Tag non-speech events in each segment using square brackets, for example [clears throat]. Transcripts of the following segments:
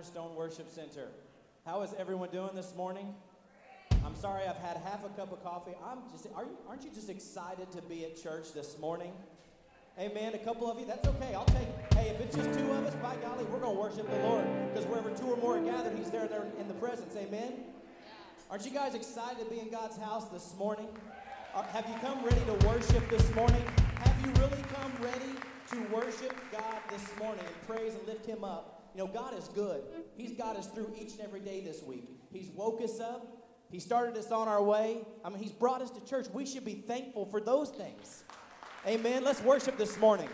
Cornerstone Worship Center. How is everyone doing this morning? I'm sorry I've had half a cup of coffee. I'm just are you, aren't you just excited to be at church this morning? Amen. A couple of you, that's okay. I'll take. Hey, if it's just two of us, by golly, we're to worship the Lord because wherever two or more are gathered, He's there, there in the presence. Amen. Aren't you guys excited to be in God's house this morning? Have you come ready to worship this morning? Have you really come ready to worship God this morning and praise and lift Him up. You know, God is good. He's got us through each and every day this week. He's woke us up. He started us on our way. I mean, He's brought us to church. We should be thankful for those things. Amen. Let's worship this morning.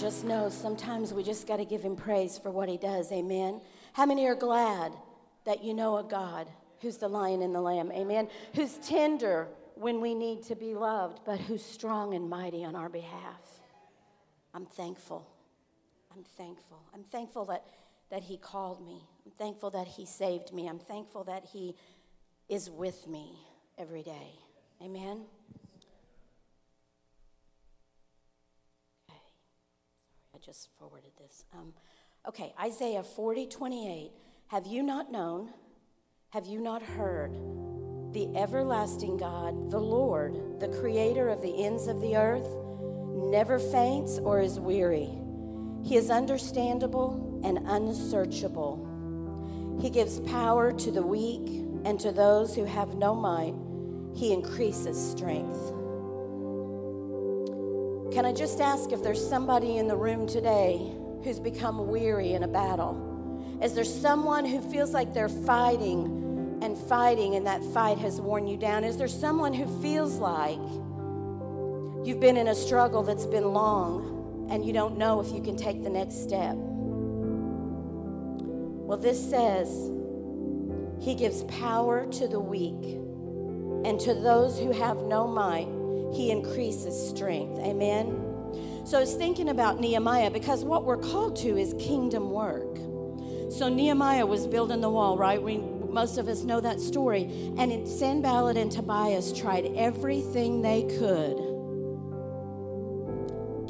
Just know sometimes we just got to give him praise for what he does? Amen. How many are glad that you know a God who's the lion and the lamb? Amen. Who's tender when we need to be loved, but who's strong and mighty on our behalf. I'm thankful. I'm thankful. I'm thankful that, that he called me. I'm thankful that he saved me. I'm thankful that he is with me every day. Amen. Just forwarded this. Um, okay, Isaiah 40, 28. Have you not known? Have you not heard? The everlasting God, the Lord, the creator of the ends of the earth, never faints or is weary. He is understandable and unsearchable. He gives power to the weak, and to those who have no might, he increases strength. Can I just ask if there's somebody in the room today who's become weary in a battle? Is there someone who feels like they're fighting and fighting and that fight has worn you down? Is there someone who feels like you've been in a struggle that's been long and you don't know if you can take the next step? Well, this says, He gives power to the weak, and to those who have no might, he increases strength. Amen. So I was thinking about Nehemiah because what we're called to is kingdom work. So Nehemiah was building the wall, right? We, most of us know that story. And Sanballat and Tobias tried everything they could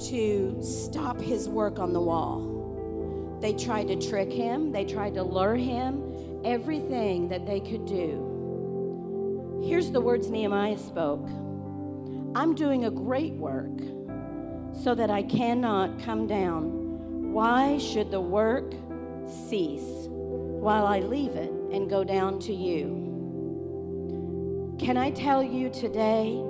to stop his work on the wall. They tried to trick him, they tried to lure him, everything that they could do. Here's the words Nehemiah spoke. I'm doing a great work so that I cannot come down. Why should the work cease while I leave it and go down to you? Can I tell you today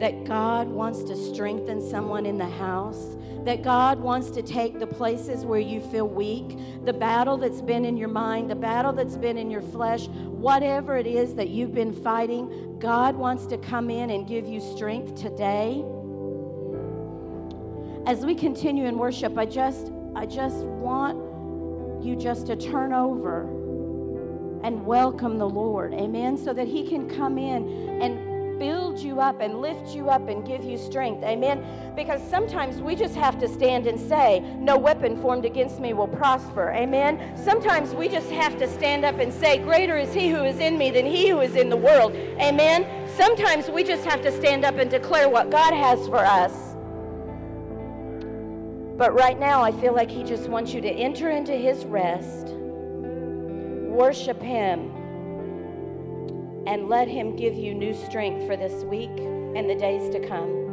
that God wants to strengthen someone in the house? That God wants to take the places where you feel weak, the battle that's been in your mind, the battle that's been in your flesh, whatever it is that you've been fighting, God wants to come in and give you strength today. As we continue in worship, I just I just want you just to turn over and welcome the Lord. Amen. So that he can come in and build you up and lift you up and give you strength. Amen. Because sometimes we just have to stand and say, No weapon formed against me will prosper. Amen. Sometimes we just have to stand up and say, Greater is he who is in me than he who is in the world. Amen. Sometimes we just have to stand up and declare what God has for us. But right now, I feel like He just wants you to enter into His rest, worship Him, and let Him give you new strength for this week and the days to come.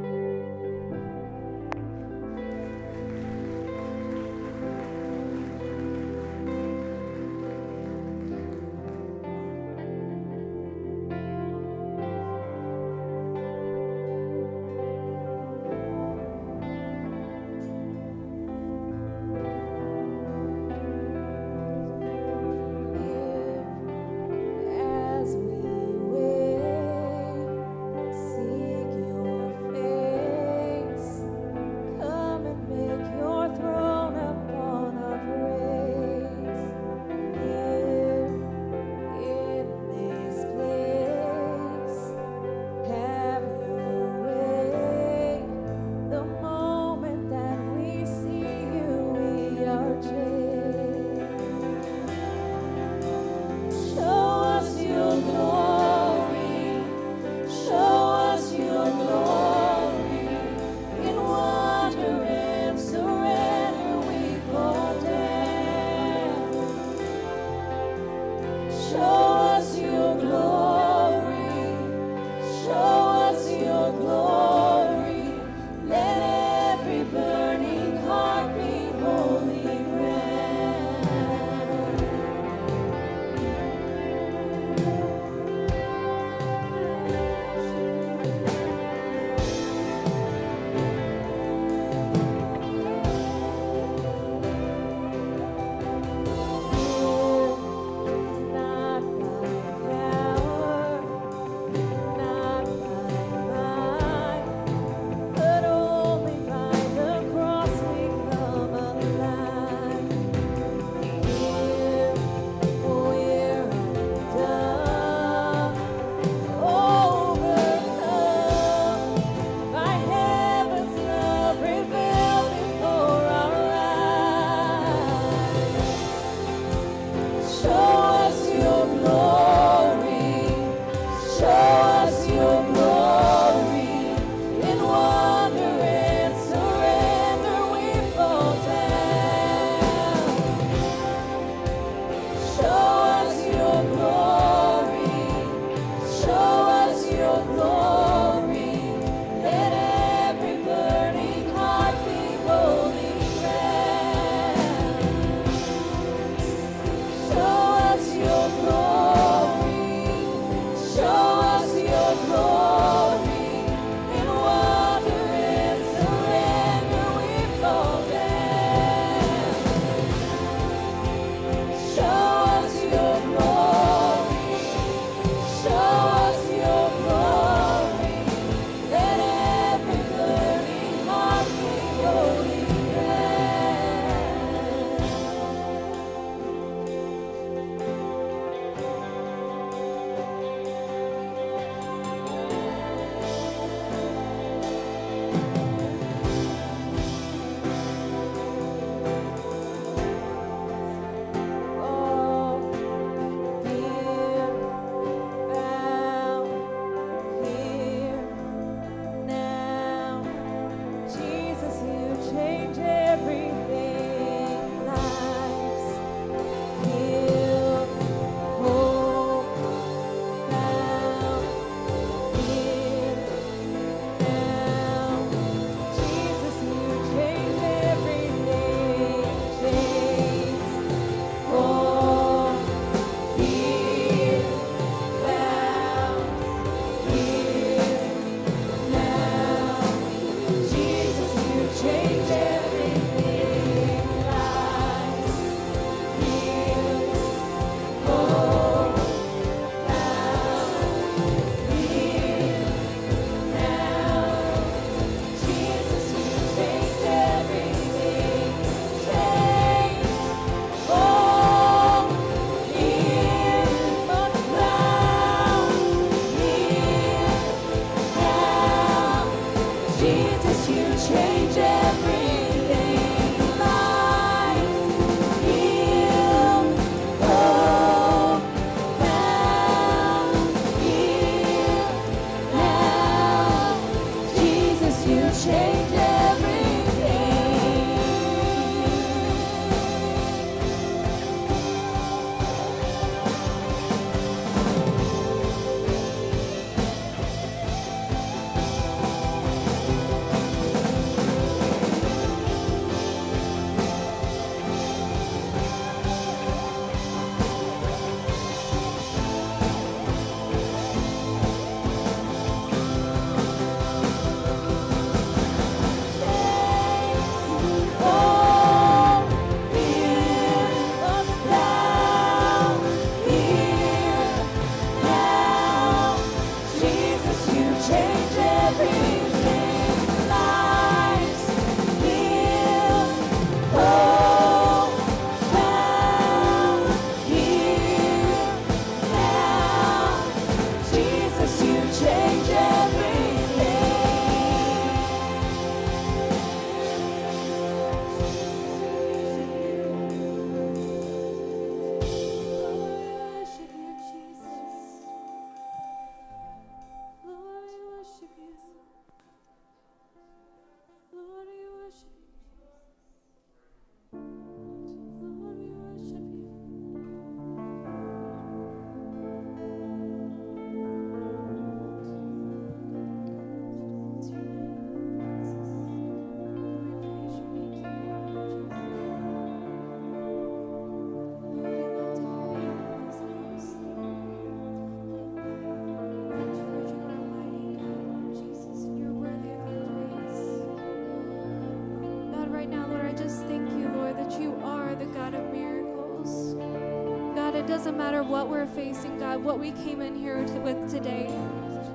What we're facing, God, what we came in here to, with today.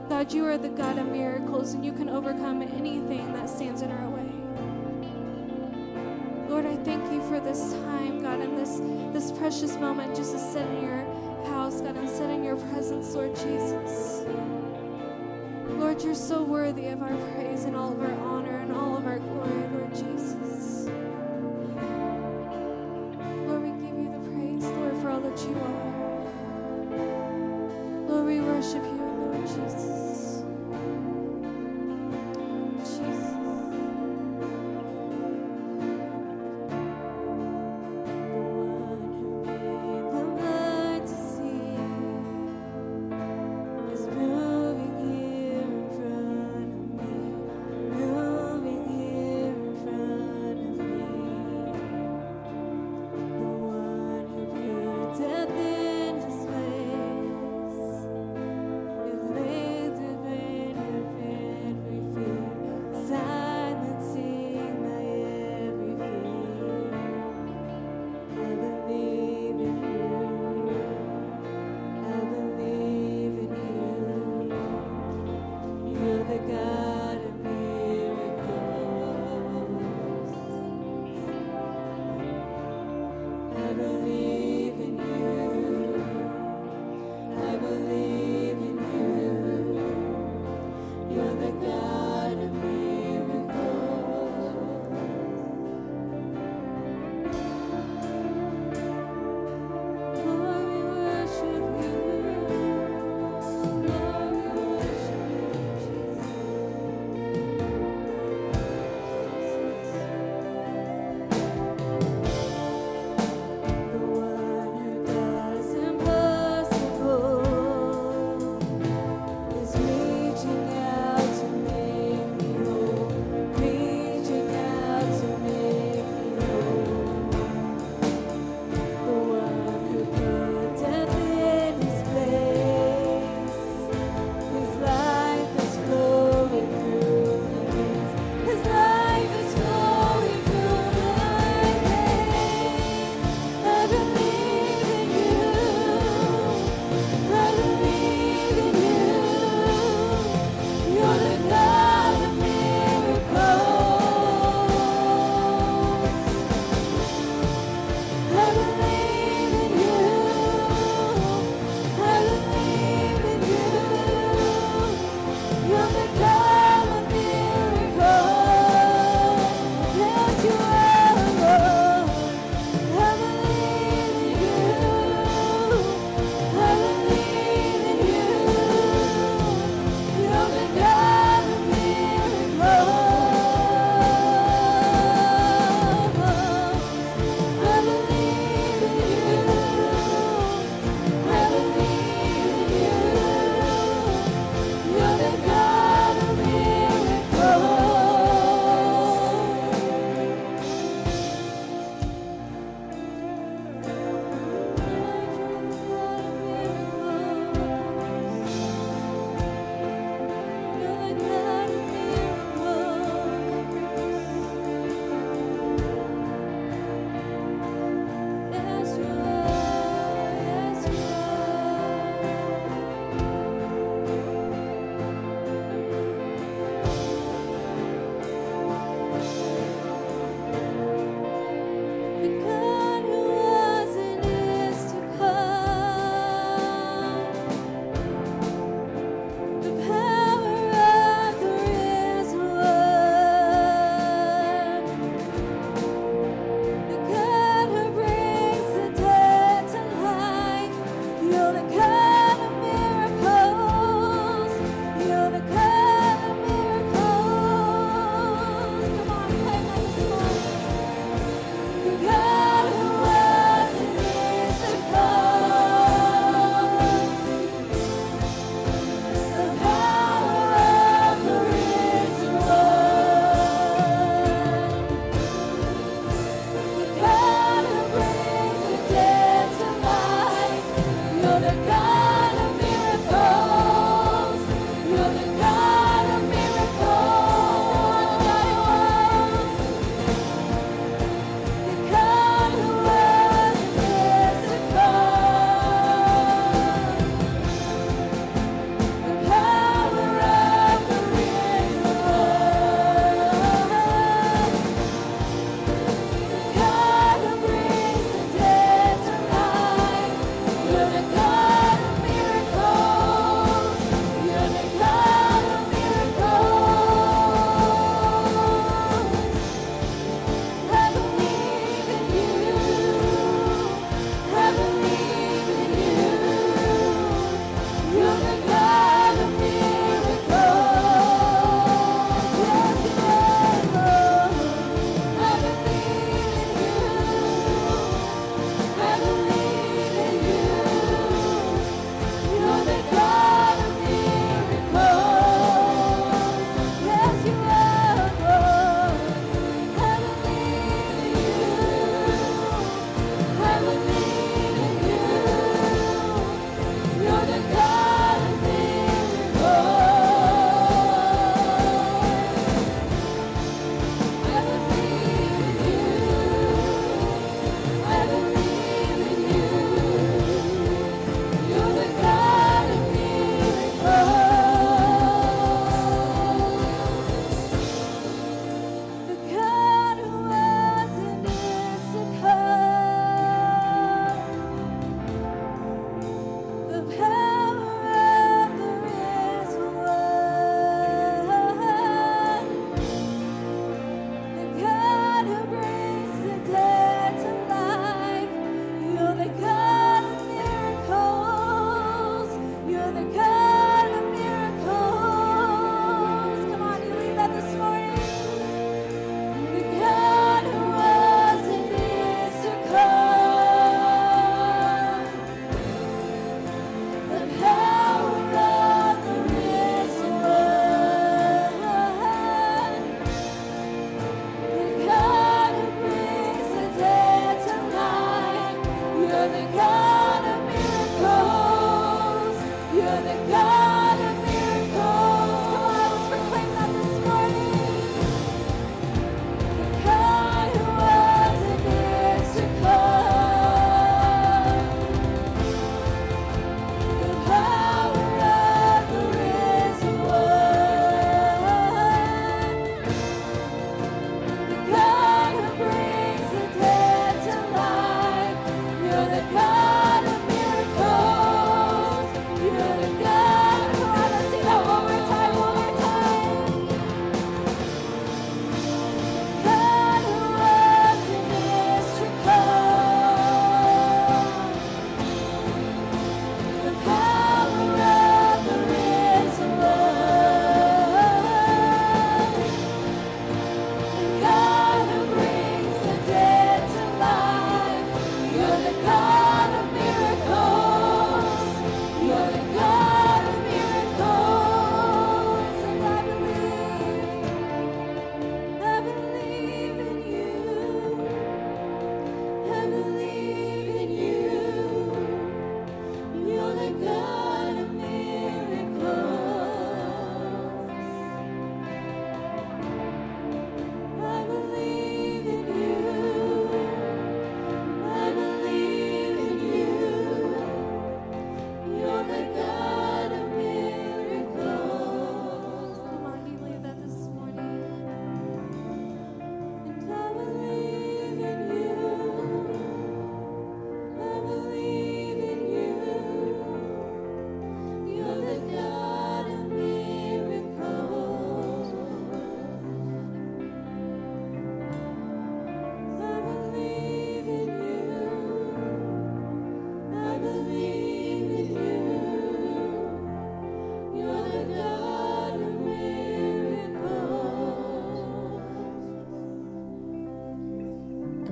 God, you are the God of miracles, and you can overcome anything that stands in our way. Lord, I thank you for this time, God, and this, this precious moment just to sit in your house, God, and sit in your presence, Lord Jesus. Lord, you're so worthy of our praise and all of our honor and all of our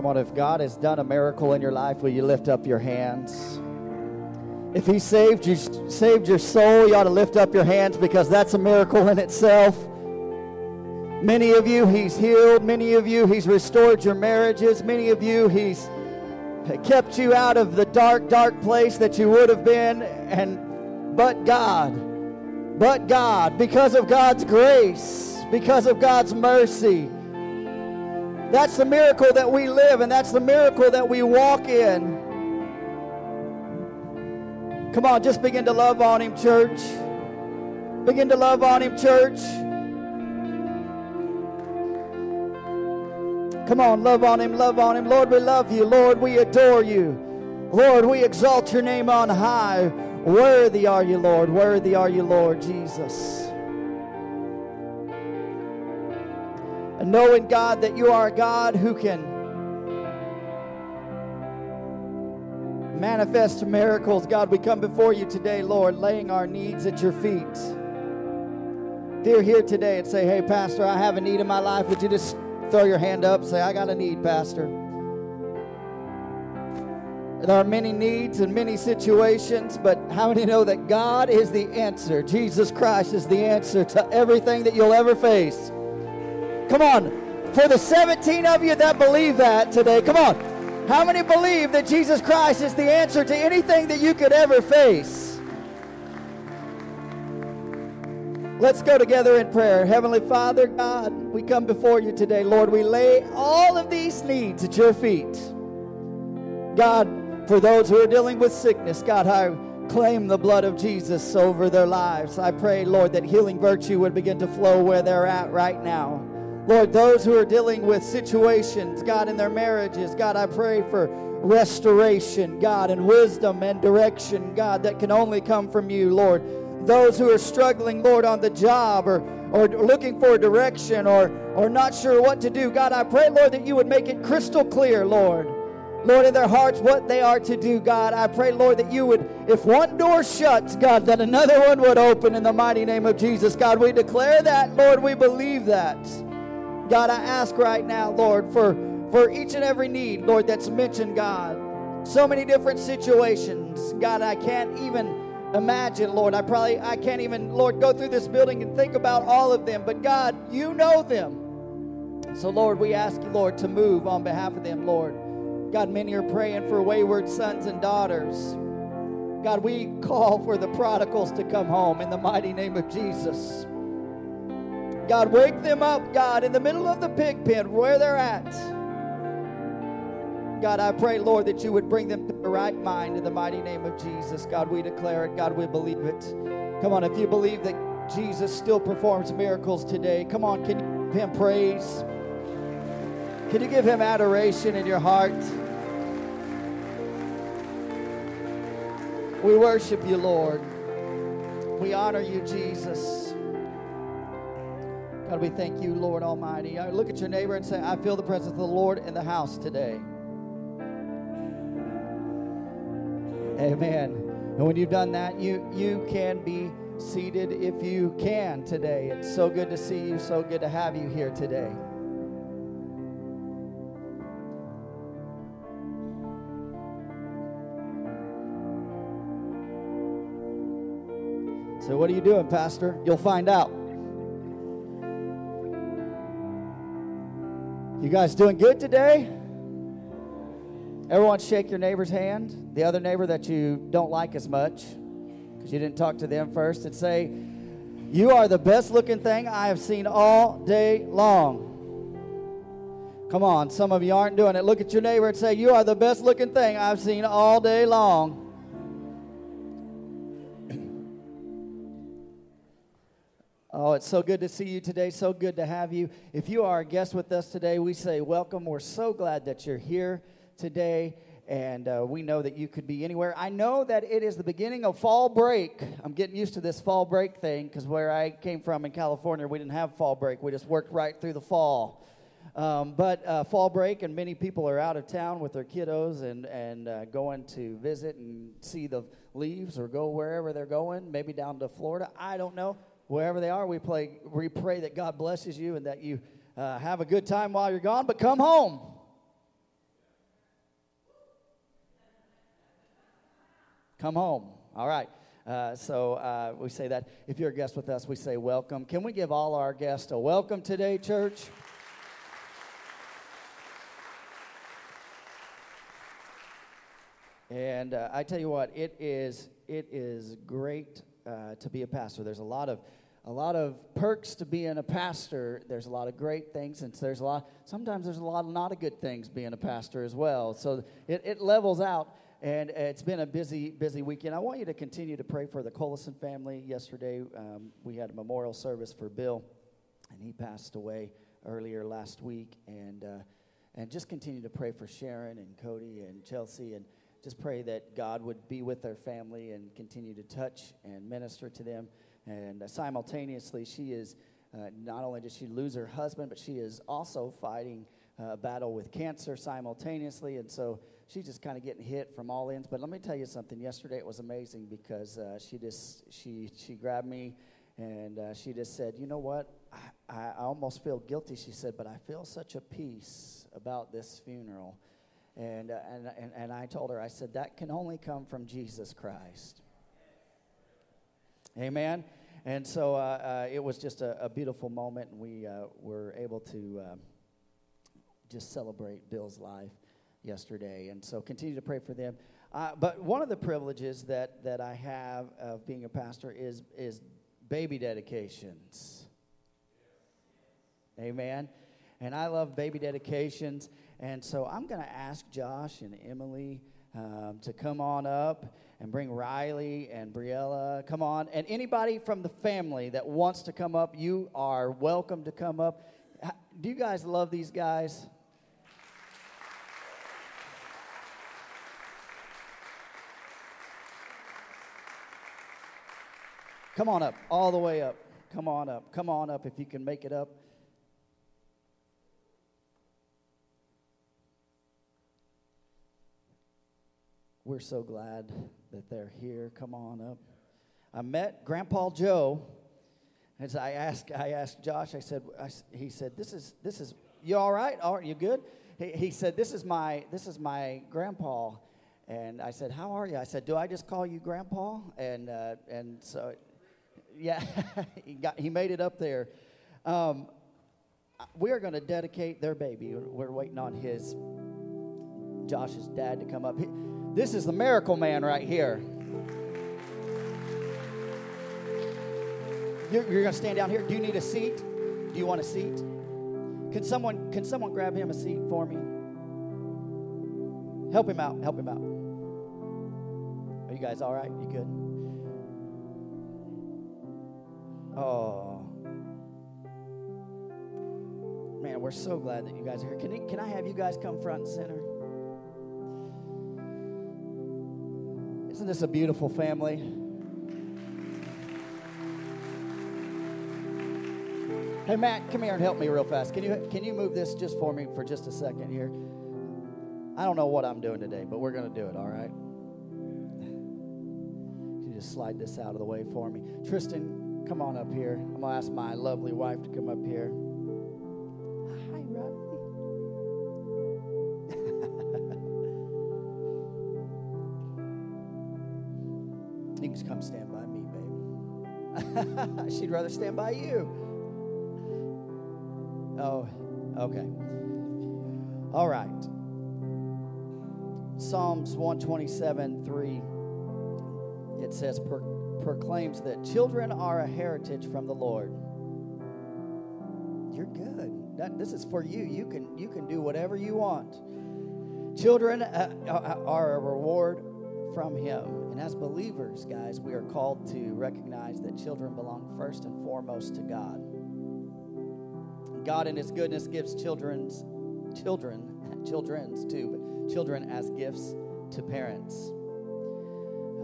Come on, if God has done a miracle in your life, will you lift up your hands? If He saved you, saved your soul, you ought to lift up your hands because that's a miracle in itself. Many of you, He's healed. Many of you, He's restored your marriages. Many of you, He's kept you out of the dark, dark place that you would have been. And but God, but God, because of God's grace, because of God's mercy, that's the miracle that we live, and that's the miracle that we walk in. Come on, just begin to love on Him, church. Begin to love on Him, church. Come on, love on Him, love on Him. Lord, we love you. Lord, we adore you. Lord, we exalt your name on high. Worthy are you, Lord. Worthy are you, Lord Jesus. And knowing, God, that you are a God who can manifest miracles, God, we come before you today, Lord, laying our needs at your feet. If you're here today and say, hey, Pastor, I have a need in my life, would you just throw your hand up? Say, I got a need, Pastor. There are many needs and many situations, but how many know that God is the answer? Jesus Christ is the answer to everything that you'll ever face. Come on. For the 17 of you that believe that today, come on. How many believe that Jesus Christ is the answer to anything that you could ever face? Let's go together in prayer. Heavenly Father, God, we come before you today. Lord, we lay all of these needs at your feet. God, for those who are dealing with sickness, God, I claim the blood of Jesus over their lives. I pray, Lord, that healing virtue would begin to flow where they're at right now. Lord, those who are dealing with situations, God, in their marriages, God, I pray for restoration, God, and wisdom and direction, God, that can only come from you, Lord. Those who are struggling, Lord, on the job or, or looking for direction or, or not sure what to do, God, I pray, Lord, that you would make it crystal clear, Lord. Lord, in their hearts, what they are to do, God. I pray, Lord, that you would, if one door shuts, God, that another one would open in the mighty name of Jesus. God, we declare that, Lord, we believe that. God, I ask right now, Lord, for, for each and every need, Lord, that's mentioned, God. So many different situations. God, I can't even imagine, Lord. I probably I can't even, Lord, go through this building and think about all of them. But God, you know them. So, Lord, we ask you, Lord, to move on behalf of them, Lord. God, many are praying for wayward sons and daughters. God, we call for the prodigals to come home in the mighty name of Jesus. God, wake them up, God, in the middle of the pig pen where they're at. God, I pray, Lord, that you would bring them to the right mind in the mighty name of Jesus. God, we declare it. God, we believe it. Come on, if you believe that Jesus still performs miracles today, come on, can you give him praise? Can you give him adoration in your heart? We worship you, Lord. We honor you, Jesus. God, we thank you, Lord Almighty. I look at your neighbor and say, I feel the presence of the Lord in the house today. Amen. And when you've done that, you you can be seated if you can today. It's so good to see you, so good to have you here today. So, what are you doing, Pastor? You'll find out. You guys doing good today? Everyone shake your neighbor's hand, the other neighbor that you don't like as much because you didn't talk to them first, and say, You are the best looking thing I have seen all day long. Come on, some of you aren't doing it. Look at your neighbor and say, You are the best looking thing I've seen all day long. Oh, it's so good to see you today. So good to have you. If you are a guest with us today, we say welcome. We're so glad that you're here today. And uh, we know that you could be anywhere. I know that it is the beginning of fall break. I'm getting used to this fall break thing because where I came from in California, we didn't have fall break. We just worked right through the fall. Um, but uh, fall break, and many people are out of town with their kiddos and, and uh, going to visit and see the leaves or go wherever they're going, maybe down to Florida. I don't know wherever they are. We, play, we pray that God blesses you and that you uh, have a good time while you're gone, but come home. Come home. All right. Uh, so uh, we say that. If you're a guest with us, we say welcome. Can we give all our guests a welcome today, church? And uh, I tell you what, it is, it is great uh, to be a pastor. There's a lot of a lot of perks to being a pastor. There's a lot of great things, and there's a lot. Sometimes there's a lot of not a good things being a pastor as well. So it, it levels out, and it's been a busy busy weekend. I want you to continue to pray for the Collison family. Yesterday um, we had a memorial service for Bill, and he passed away earlier last week, and uh, and just continue to pray for Sharon and Cody and Chelsea and just pray that God would be with their family and continue to touch and minister to them. And uh, simultaneously, she is uh, not only did she lose her husband, but she is also fighting uh, a battle with cancer simultaneously. And so she's just kind of getting hit from all ends. But let me tell you something. Yesterday it was amazing because uh, she just she she grabbed me and uh, she just said, "You know what? I, I almost feel guilty." She said, "But I feel such a peace about this funeral." And, uh, and, and, and I told her, I said, that can only come from Jesus Christ. Amen. And so uh, uh, it was just a, a, beautiful moment, and we uh, were able to um, just celebrate Bill's life yesterday. And so continue to pray for them. Uh, but one of the privileges that, that I have of being a pastor is, is baby dedications. Amen. And I love baby dedications. And so I'm going to ask Josh and Emily um, to come on up and bring Riley and Briella. Come on. And anybody from the family that wants to come up, you are welcome to come up. Do you guys love these guys? Come on up, all the way up. Come on up. Come on up if you can make it up. We're so glad that they're here. Come on up. I met Grandpa Joe. As I asked, I asked Josh. I said, I, he said, "This is this is you all right? Are you good?" He, he said, "This is my this is my grandpa." And I said, "How are you?" I said, "Do I just call you Grandpa?" And uh, and so, yeah, [laughs] he got he made it up there. Um, we are going to dedicate their baby. We're waiting on his Josh's dad to come up. He, this is the miracle man right here. You're, you're going to stand down here. Do you need a seat? Do you want a seat? Can someone can someone grab him a seat for me? Help him out. Help him out. Are you guys all right? You good? Oh. Man, we're so glad that you guys are here. Can, can I have you guys come front and center? Isn't this a beautiful family? Hey Matt, come here and help me real fast. Can you can you move this just for me for just a second here? I don't know what I'm doing today, but we're going to do it, all right? Can you just slide this out of the way for me. Tristan, come on up here. I'm going to ask my lovely wife to come up here. Come stand by me, baby. [laughs] She'd rather stand by you. Oh, okay. All right. Psalms 127 3, it says, Pro- proclaims that children are a heritage from the Lord. You're good. That, this is for you. You can, you can do whatever you want. Children uh, uh are a reward from Him. And as believers, guys, we are called to recognize that children belong first and foremost to God. God, in His goodness, gives children's children, [laughs] children's too, but children as gifts to parents.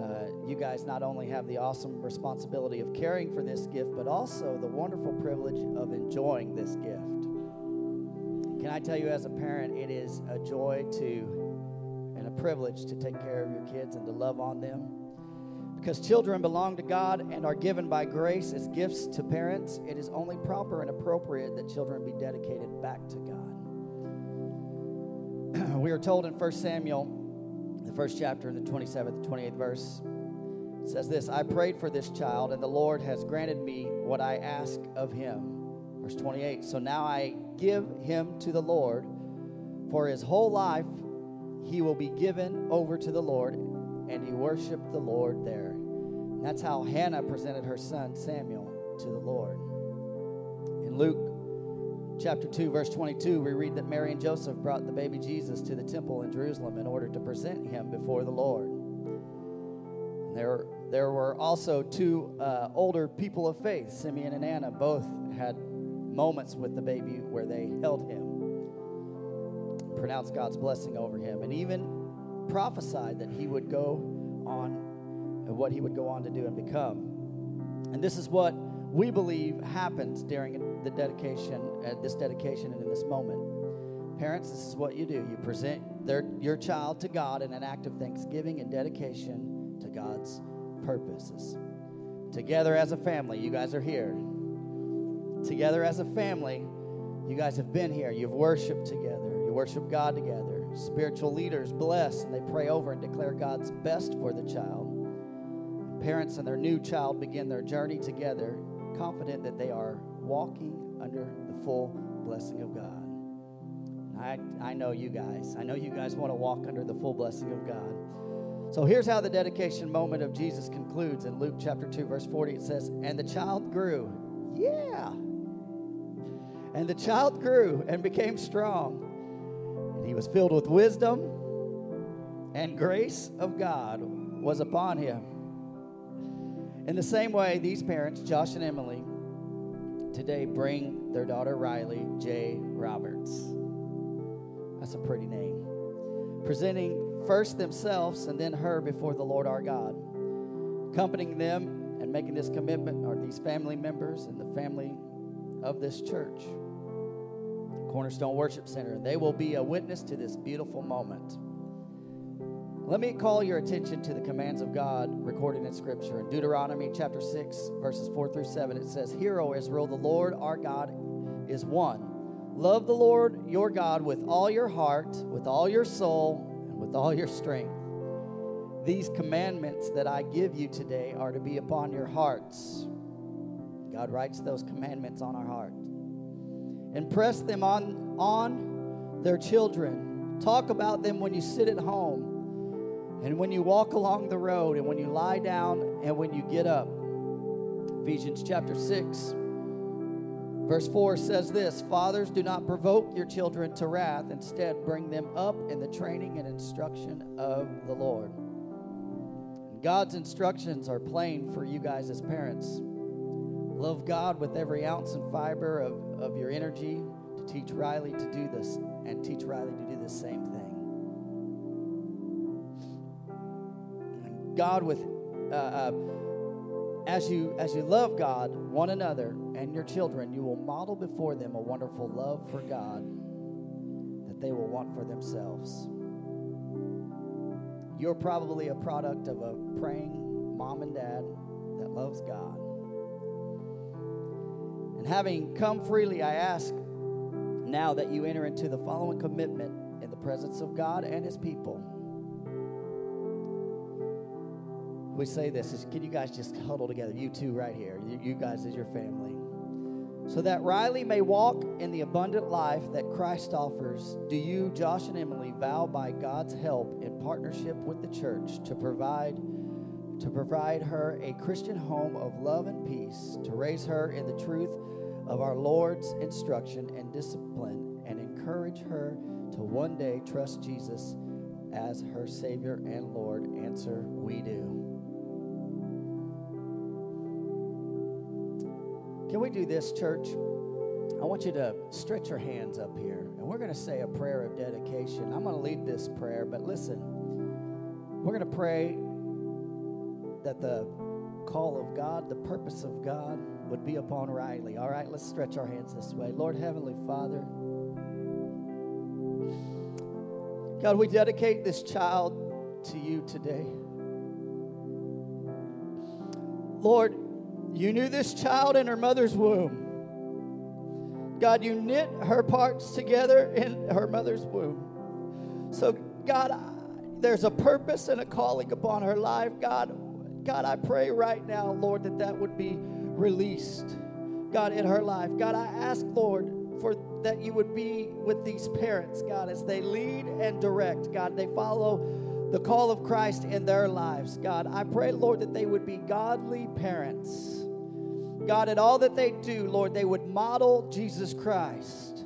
Uh, you guys not only have the awesome responsibility of caring for this gift, but also the wonderful privilege of enjoying this gift. Can I tell you, as a parent, it is a joy to privilege to take care of your kids and to love on them. Because children belong to God and are given by grace as gifts to parents, it is only proper and appropriate that children be dedicated back to God. [clears throat] we are told in 1 Samuel the first chapter, in the 27th, 28th verse, it says this I prayed for this child, and the Lord has granted me what I ask of him. Verse 28 So now I give him to the Lord. For his whole life he will be given over to the Lord, and he worshiped the Lord there. That's how Hannah presented her son Samuel to the Lord. In Luke chapter 2, verse 22, we read that Mary and Joseph brought the baby Jesus to the temple in Jerusalem in order to present him before the Lord. And there, there were also two uh, older people of faith, Simeon and Anna. Both had moments with the baby where they held him, pronounced God's blessing over him, and even prophesied that he would go on and what he would go on to do and become. And this is what we believe happens during the dedication, at this dedication and in this moment. Parents, this is what you do. You present their, your child to God in an act of thanksgiving and dedication to God's purposes. Together as a family, you guys are here. Together as a family, you guys have been here. You've worshiped together. Worship God together. Spiritual leaders bless and they pray over and declare God's best for the child. Parents and their new child begin their journey together, confident that they are walking under the full blessing of God. I, I know you guys. I know you guys want to walk under the full blessing of God. So here's how the dedication moment of Jesus concludes in Luke chapter 2, verse 40. It says, And the child grew. Yeah. And the child grew and became strong. He was filled with wisdom, and grace of God was upon him. In the same way, these parents, Josh and Emily, today bring their daughter Riley J. Roberts. That's a pretty name. Presenting first themselves and then her before the Lord our God. Accompanying them and making this commitment are these family members and the family of this church, Cornerstone Worship Center. They will be a witness to this beautiful moment. Let me call your attention to the commands of God recorded in Scripture. In Deuteronomy chapter 6, verses 4 through 7, it says, Hear, O Israel, the Lord our God is one. Love the Lord your God with all your heart, with all your soul, and with all your strength. These commandments that I give you today are to be upon your hearts. God writes those commandments on our heart. Impress them on, on their children. Talk about them when you sit at home and when you walk along the road, and when you lie down, and when you get up. Ephesians chapter 6, verse 4 says this Fathers, do not provoke your children to wrath. Instead, bring them up in the training and instruction of the Lord. God's instructions are plain for you guys as parents. Love God with every ounce and fiber of, of your energy to teach Riley to do this and teach Riley to do the same thing. God with uh, uh, as you as you love God, one another, and your children, you will model before them a wonderful love for God that they will want for themselves. You're probably a product of a praying mom and dad that loves God. And having come freely, I ask now that you enter into the following commitment in the presence of God and His people. We say this is can you guys just huddle together? You two right here. You, you guys as your family. So that Riley may walk in the abundant life that Christ offers, do you, Josh and Emily, vow by God's help in partnership with the church to provide to provide her a Christian home of love and peace, to raise her in the truth of our Lord's instruction and discipline, and encourage her to one day trust Jesus as her Savior and Lord? Answer, we do. Can we do this, church? I want you to stretch your hands up here, and we're going to say a prayer of dedication. I'm going to lead this prayer, but listen, we're going to pray that the call of God, the purpose of God, would be upon Riley. All right, let's stretch our hands this way. Lord Heavenly Father, God, we dedicate this child to you today. Lord, you knew this child in her mother's womb. God, you knit her parts together in her mother's womb. So, God, there's a purpose and a calling upon her life, God, God, I pray right now, Lord, that that would be released, God, in her life. God, I ask, Lord, for that you would be with these parents, God, as they lead and direct, God, they follow the call of Christ in their lives, God. I pray, Lord, that they would be godly parents. God, in all that they do, Lord, they would model Jesus Christ.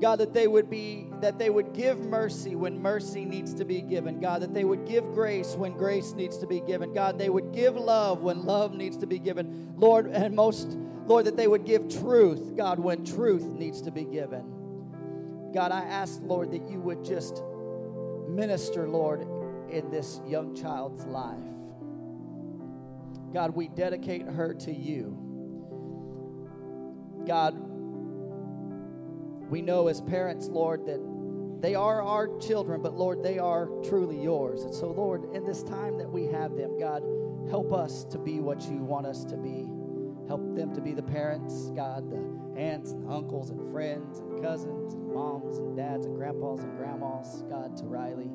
God, that they would be, that they would give mercy when mercy needs to be given. God, that they would give grace when grace needs to be given. God, they would give love when love needs to be given. Lord, and most, Lord, that they would give truth, God, when truth needs to be given. God, I ask, Lord, that you would just minister, Lord, in this young child's life. God, we dedicate her to you. God, we know as parents, Lord, that they are our children, but Lord, they are truly yours. And so, Lord, in this time that we have them, God, help us to be what you want us to be. Help them to be the parents, God, the aunts and uncles and friends and cousins and moms and dads and grandpas and grandmas, God, to Riley,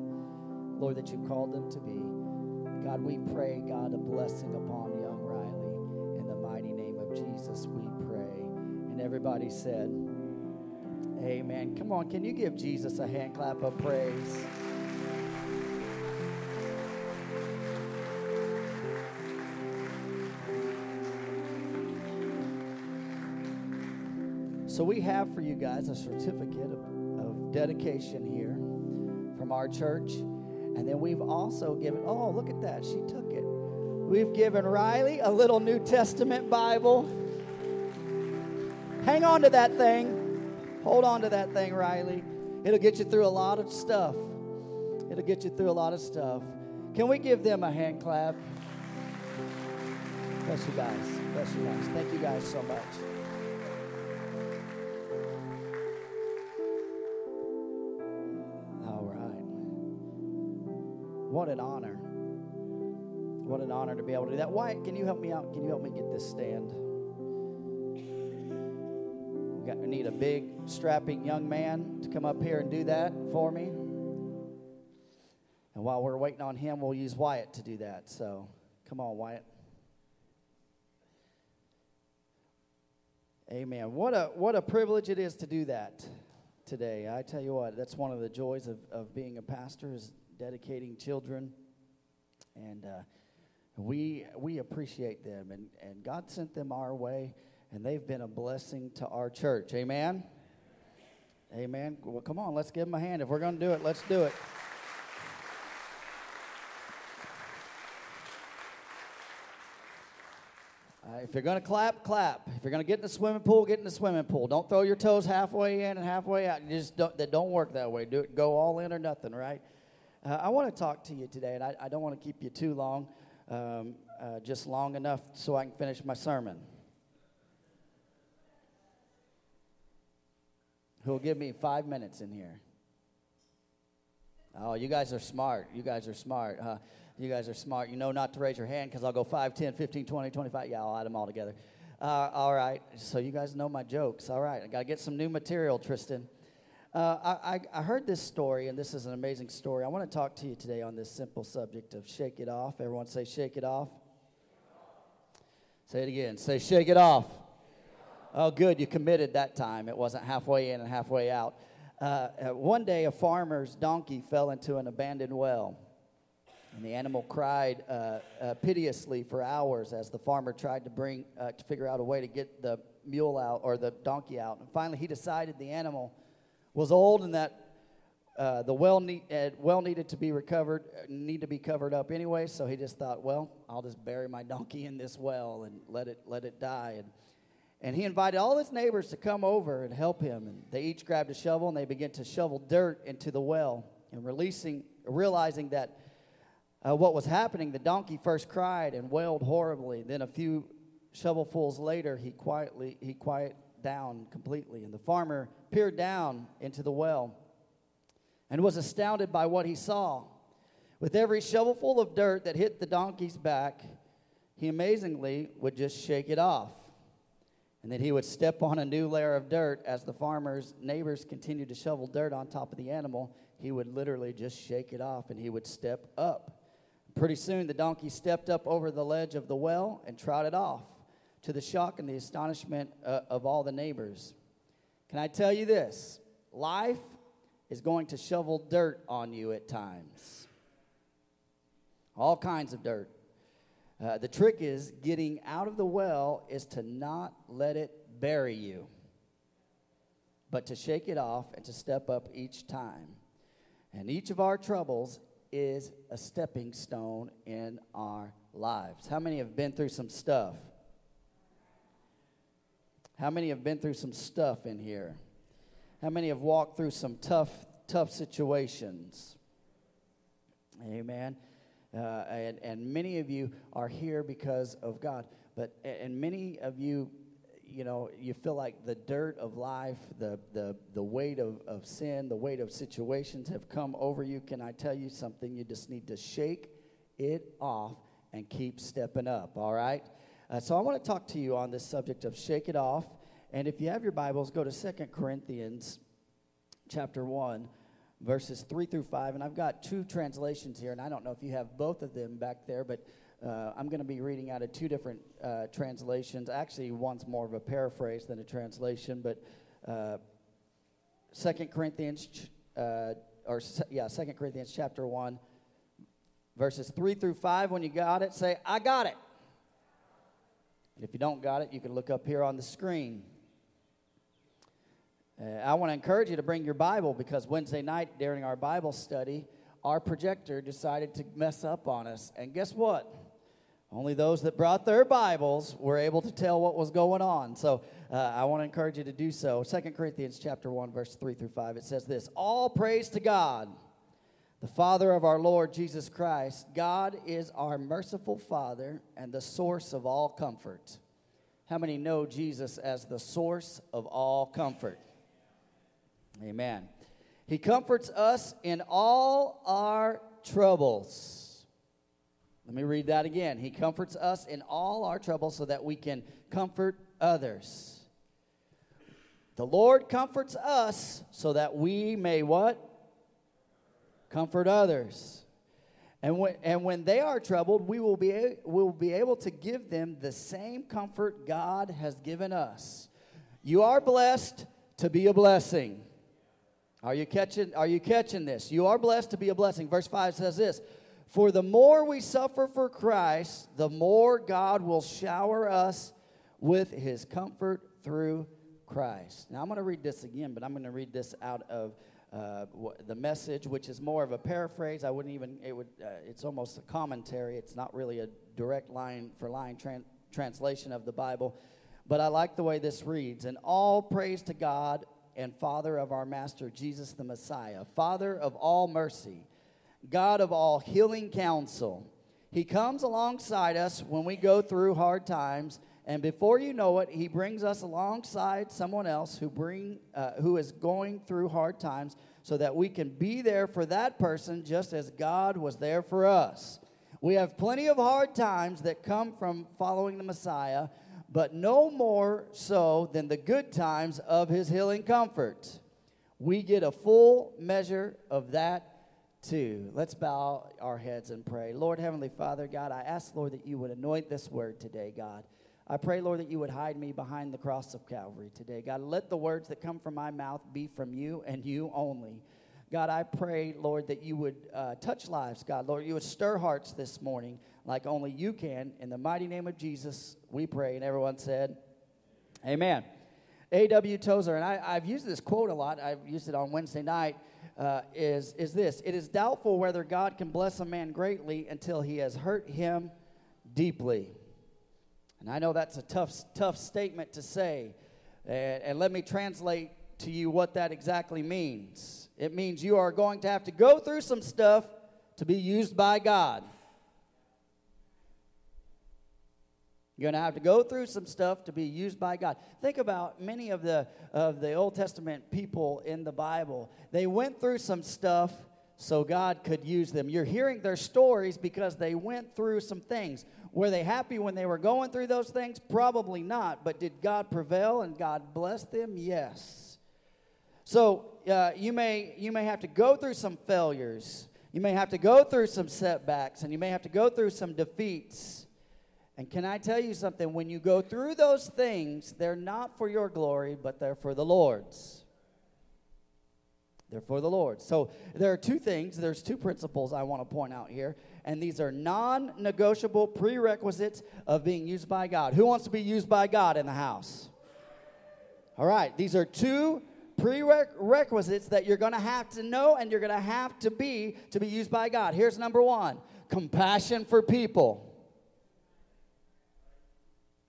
Lord, that you called them to be. God, we pray, God, a blessing upon young Riley. In the mighty name of Jesus, we pray. And everybody said, Amen. Come on, can you give Jesus a hand clap of praise? So, we have for you guys a certificate of, of dedication here from our church. And then we've also given, oh, look at that. She took it. We've given Riley a little New Testament Bible. Hang on to that thing. Hold on to that thing, Riley. It'll get you through a lot of stuff. It'll get you through a lot of stuff. Can we give them a hand clap? Bless you guys. Bless you guys. Thank you guys so much. All right. What an honor. What an honor to be able to do that. Wyatt, can you help me out? Can you help me get this stand? Got, need a big, strapping young man to come up here and do that for me. And while we're waiting on him, we'll use Wyatt to do that. So come on, Wyatt. Amen. What a what a privilege it is to do that today. I tell you what, that's one of the joys of, of being a pastor is dedicating children. And uh, we we appreciate them and, and God sent them our way and they've been a blessing to our church. Amen. Amen. Well, come on, let's give them a hand. If we're going to do it, let's do it. Uh, if you're going to clap, clap. If you're going to get in the swimming pool, get in the swimming pool. Don't throw your toes halfway in and halfway out. You just don't, that don't work that way. Do it. Go all in or nothing, right? Uh, I want to talk to you today, and I, I don't want to keep you too long, um, uh, just long enough so I can finish my sermon. Who'll give me five minutes in here? Oh, you guys are smart. You guys are smart. Huh? You guys are smart. You know not to raise your hand because I'll go 5, 10, 15, 20, 25. Yeah, I'll add them all together. Uh, all right. So you guys know my jokes. All right. I got to get some new material, Tristan. Uh, I, I, I heard this story, and this is an amazing story. I want to talk to you today on this simple subject of shake it off. Everyone say, shake it off. Say it again. Say, shake it off. Oh, good. You committed that time. It wasn't halfway in and halfway out. Uh, uh, one day, a farmer's donkey fell into an abandoned well. And the animal cried uh, uh, piteously for hours as the farmer tried to bring uh, to figure out a way to get the mule out or the donkey out. And finally, he decided the animal was old and that uh, the well, need, well needed to be recovered, need to be covered up anyway. So he just thought, well, I'll just bury my donkey in this well and let it let it die. And and he invited all his neighbors to come over and help him. And they each grabbed a shovel and they began to shovel dirt into the well. And releasing, realizing that uh, what was happening, the donkey first cried and wailed horribly. Then a few shovelfuls later, he quietly he quieted down completely. And the farmer peered down into the well and was astounded by what he saw. With every shovelful of dirt that hit the donkey's back, he amazingly would just shake it off and then he would step on a new layer of dirt as the farmer's neighbors continued to shovel dirt on top of the animal. he would literally just shake it off and he would step up. Pretty soon, the donkey stepped up over the ledge of the well and trotted off to the shock and the astonishment uh, of all the neighbors. Can I tell you this? Life is going to shovel dirt on you at times. All kinds of dirt. Uh, the trick is getting out of the well is to not let it bury you, but to shake it off and to step up each time. And each of our troubles is a stepping stone in our lives. How many have been through some stuff? How many have been through some stuff in here? How many have walked through some tough, tough situations? Amen. Uh, and, and many of you are here because of God. But and many of you, you know, you feel like the dirt of life, the the the weight of, of sin, the weight of situations have come over you. Can I tell you something? You just need to shake it off and keep stepping up. All right. Uh, so I want to talk to you on this subject of shake it off. And if you have your Bibles, go to Second Corinthians chapter 1 verses 3 through 5. And I've got two translations here, and I don't know if you have both of them back there, but uh, I'm going to be reading out of two different uh, translations. Actually, one's more of a paraphrase than a translation, but uh, 2 Corinthians, uh, or yeah, 2 Corinthians chapter 1, verses 3 through 5. When you got it, say, I got it. If you don't got it, you can look up here on the screen. Uh, I want to encourage you to bring your Bible because Wednesday night during our Bible study, our projector decided to mess up on us. And guess what? Only those that brought their Bibles were able to tell what was going on. So uh, I want to encourage you to do so. Second Corinthians chapter 1, verse 3 through 5, it says this All praise to God, the Father of our Lord Jesus Christ. God is our merciful Father and the source of all comfort. How many know Jesus as the source of all comfort? Amen. He comforts us in all our troubles. Let me read that again. He comforts us in all our troubles so that we can comfort others. The Lord comforts us so that we may what? Comfort others. And when, and when they are troubled, we will be, will be able to give them the same comfort God has given us. You are blessed to be a blessing. Are you catching are you catching this? You are blessed to be a blessing. Verse 5 says this, "For the more we suffer for Christ, the more God will shower us with his comfort through Christ." Now I'm going to read this again, but I'm going to read this out of uh, the message, which is more of a paraphrase. I wouldn't even, it would, uh, it's almost a commentary. It's not really a direct line for line tran- translation of the Bible. But I like the way this reads. And all praise to God and Father of our Master Jesus the Messiah, Father of all mercy, God of all healing counsel. He comes alongside us when we go through hard times, and before you know it, He brings us alongside someone else who bring uh, who is going through hard times, so that we can be there for that person just as God was there for us. We have plenty of hard times that come from following the Messiah, but no more so than the good times of his healing comfort. We get a full measure of that too. Let's bow our heads and pray. Lord, Heavenly Father, God, I ask, Lord, that you would anoint this word today, God. I pray, Lord, that you would hide me behind the cross of Calvary today. God, let the words that come from my mouth be from you and you only. God, I pray, Lord, that you would uh, touch lives, God. Lord, you would stir hearts this morning like only you can. In the mighty name of Jesus, we pray. And everyone said, Amen. A.W. Tozer, and I, have used this quote a lot, I've used it on Wednesday night, uh, is, is this It is doubtful whether God can bless a man greatly until he has hurt him deeply. And I know that's a tough, tough statement to say. And, and let me translate to you what that exactly means. It means you are going to have to go through some stuff to be used by God. You're going to have to go through some stuff to be used by God. Think about many of the of the Old Testament people in the Bible. They went through some stuff so God could use them. You're hearing their stories because they went through some things. Were they happy when they were going through those things? Probably not. But did God prevail and God bless them? Yes. So uh, you, may, you may have to go through some failures. You may have to go through some setbacks, and you may have to go through some defeats. And can I tell you something? When you go through those things, they're not for your glory, but they're for the Lord's. They're for the Lord. So there are two things, there's two principles I want to point out here. And these are non negotiable prerequisites of being used by God. Who wants to be used by God in the house? All right, these are two prerequisites that you're going to have to know and you're going to have to be to be used by God. Here's number one compassion for people.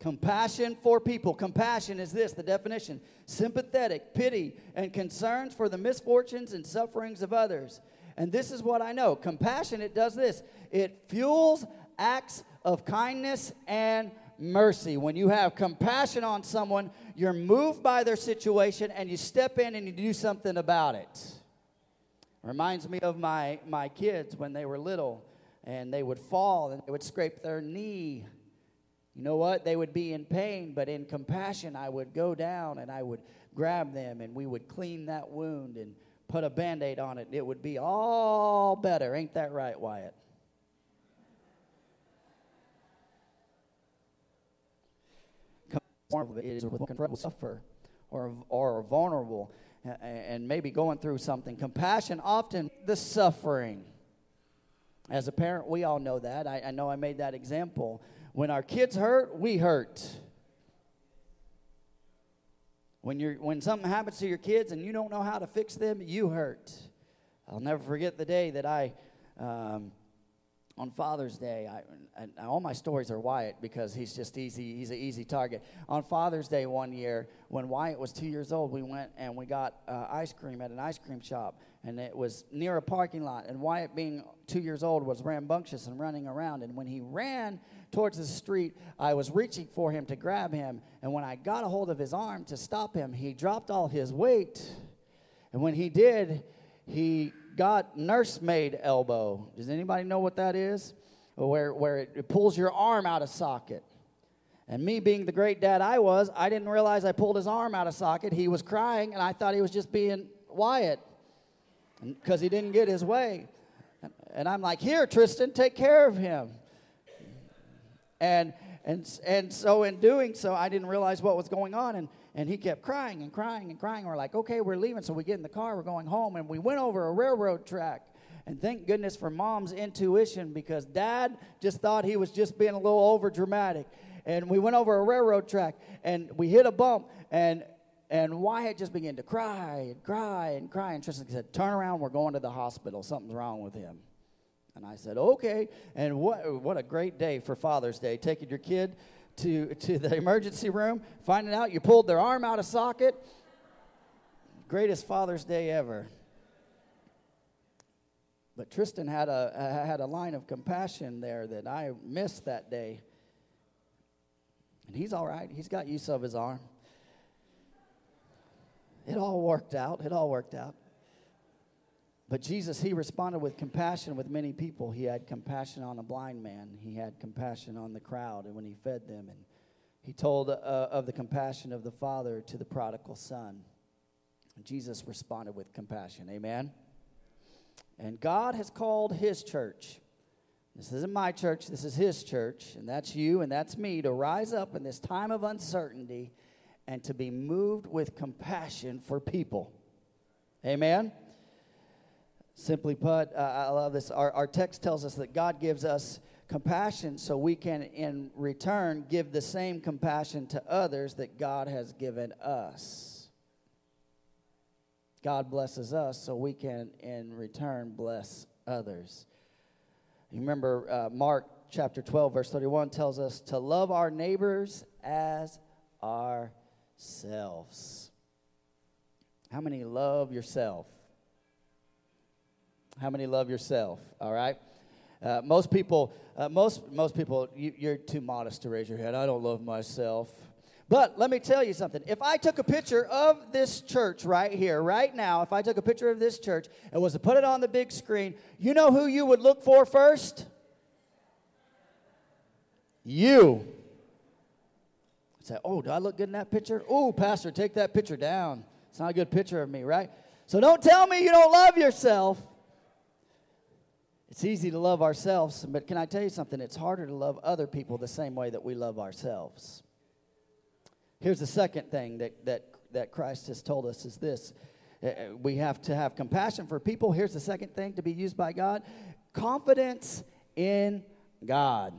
Compassion for people. Compassion is this the definition sympathetic, pity, and concerns for the misfortunes and sufferings of others. And this is what I know compassion, it does this it fuels acts of kindness and mercy. When you have compassion on someone, you're moved by their situation and you step in and you do something about it. Reminds me of my, my kids when they were little and they would fall and they would scrape their knee you know what? They would be in pain, but in compassion, I would go down and I would grab them and we would clean that wound and put a band aid on it. It would be all better. Ain't that right, Wyatt? It is with suffer, or, or vulnerable, and maybe going through something. Compassion often the suffering. As a parent, we all know that. I, I know I made that example when our kids hurt, we hurt. When, you're, when something happens to your kids and you don't know how to fix them, you hurt. I'll never forget the day that I, um, on Father's Day, I, all my stories are Wyatt because he's just easy. He's an easy target. On Father's Day one year, when Wyatt was two years old, we went and we got uh, ice cream at an ice cream shop, and it was near a parking lot. And Wyatt, being two years old, was rambunctious and running around. And when he ran towards the street. I was reaching for him to grab him, and when I got a hold of his arm to stop him, he dropped all his weight. And when he did, he got nursemaid elbow. Does anybody know what that is? Where, where it, it pulls your arm out of socket. And me being the great dad I was, I didn't realize I pulled his arm out of socket. He was crying, and I thought he was just being Wyatt because he didn't get his way. And I'm like, Here, Tristan, take care of him. And, and, and so in doing so, I didn't realize what was going on. And, and he kept crying and crying and crying. We're like, okay, we're leaving. So we get in the car, we're going home. And we went over a railroad track. And thank goodness for mom's intuition because dad just thought he was just being a little over dramatic. And we went over a railroad track and we hit a bump. And, and Wyatt just began to cry and cry and cry. And Tristan said, Turn around, we're going to the hospital. Something's wrong with him. And I said, okay. And what, what a great day for Father's Day, taking your kid to, to the emergency room, finding out you pulled their arm out of socket. Greatest Father's Day ever. But Tristan had a, had a line of compassion there that I missed that day. And he's all right. He's got use of his arm. It all worked out. It all worked out. But Jesus, he responded with compassion with many people. He had compassion on a blind man, he had compassion on the crowd, and when he fed them, and he told uh, of the compassion of the Father to the prodigal son. Jesus responded with compassion. Amen. And God has called his church. This isn't my church, this is his church, and that's you and that's me to rise up in this time of uncertainty and to be moved with compassion for people. Amen. Simply put, uh, I love this. Our, our text tells us that God gives us compassion so we can, in return, give the same compassion to others that God has given us. God blesses us so we can, in return, bless others. You remember uh, Mark chapter 12, verse 31 tells us to love our neighbors as ourselves. How many love yourself? How many love yourself? All right. Uh, most people, uh, most most people, you, you're too modest to raise your hand. I don't love myself. But let me tell you something. If I took a picture of this church right here, right now, if I took a picture of this church and was to put it on the big screen, you know who you would look for first? You. Say, oh, do I look good in that picture? Oh, Pastor, take that picture down. It's not a good picture of me, right? So don't tell me you don't love yourself. It's easy to love ourselves, but can I tell you something? It's harder to love other people the same way that we love ourselves. Here's the second thing that, that, that Christ has told us is this. Uh, uh, we have to have compassion for people. Here's the second thing to be used by God confidence in God.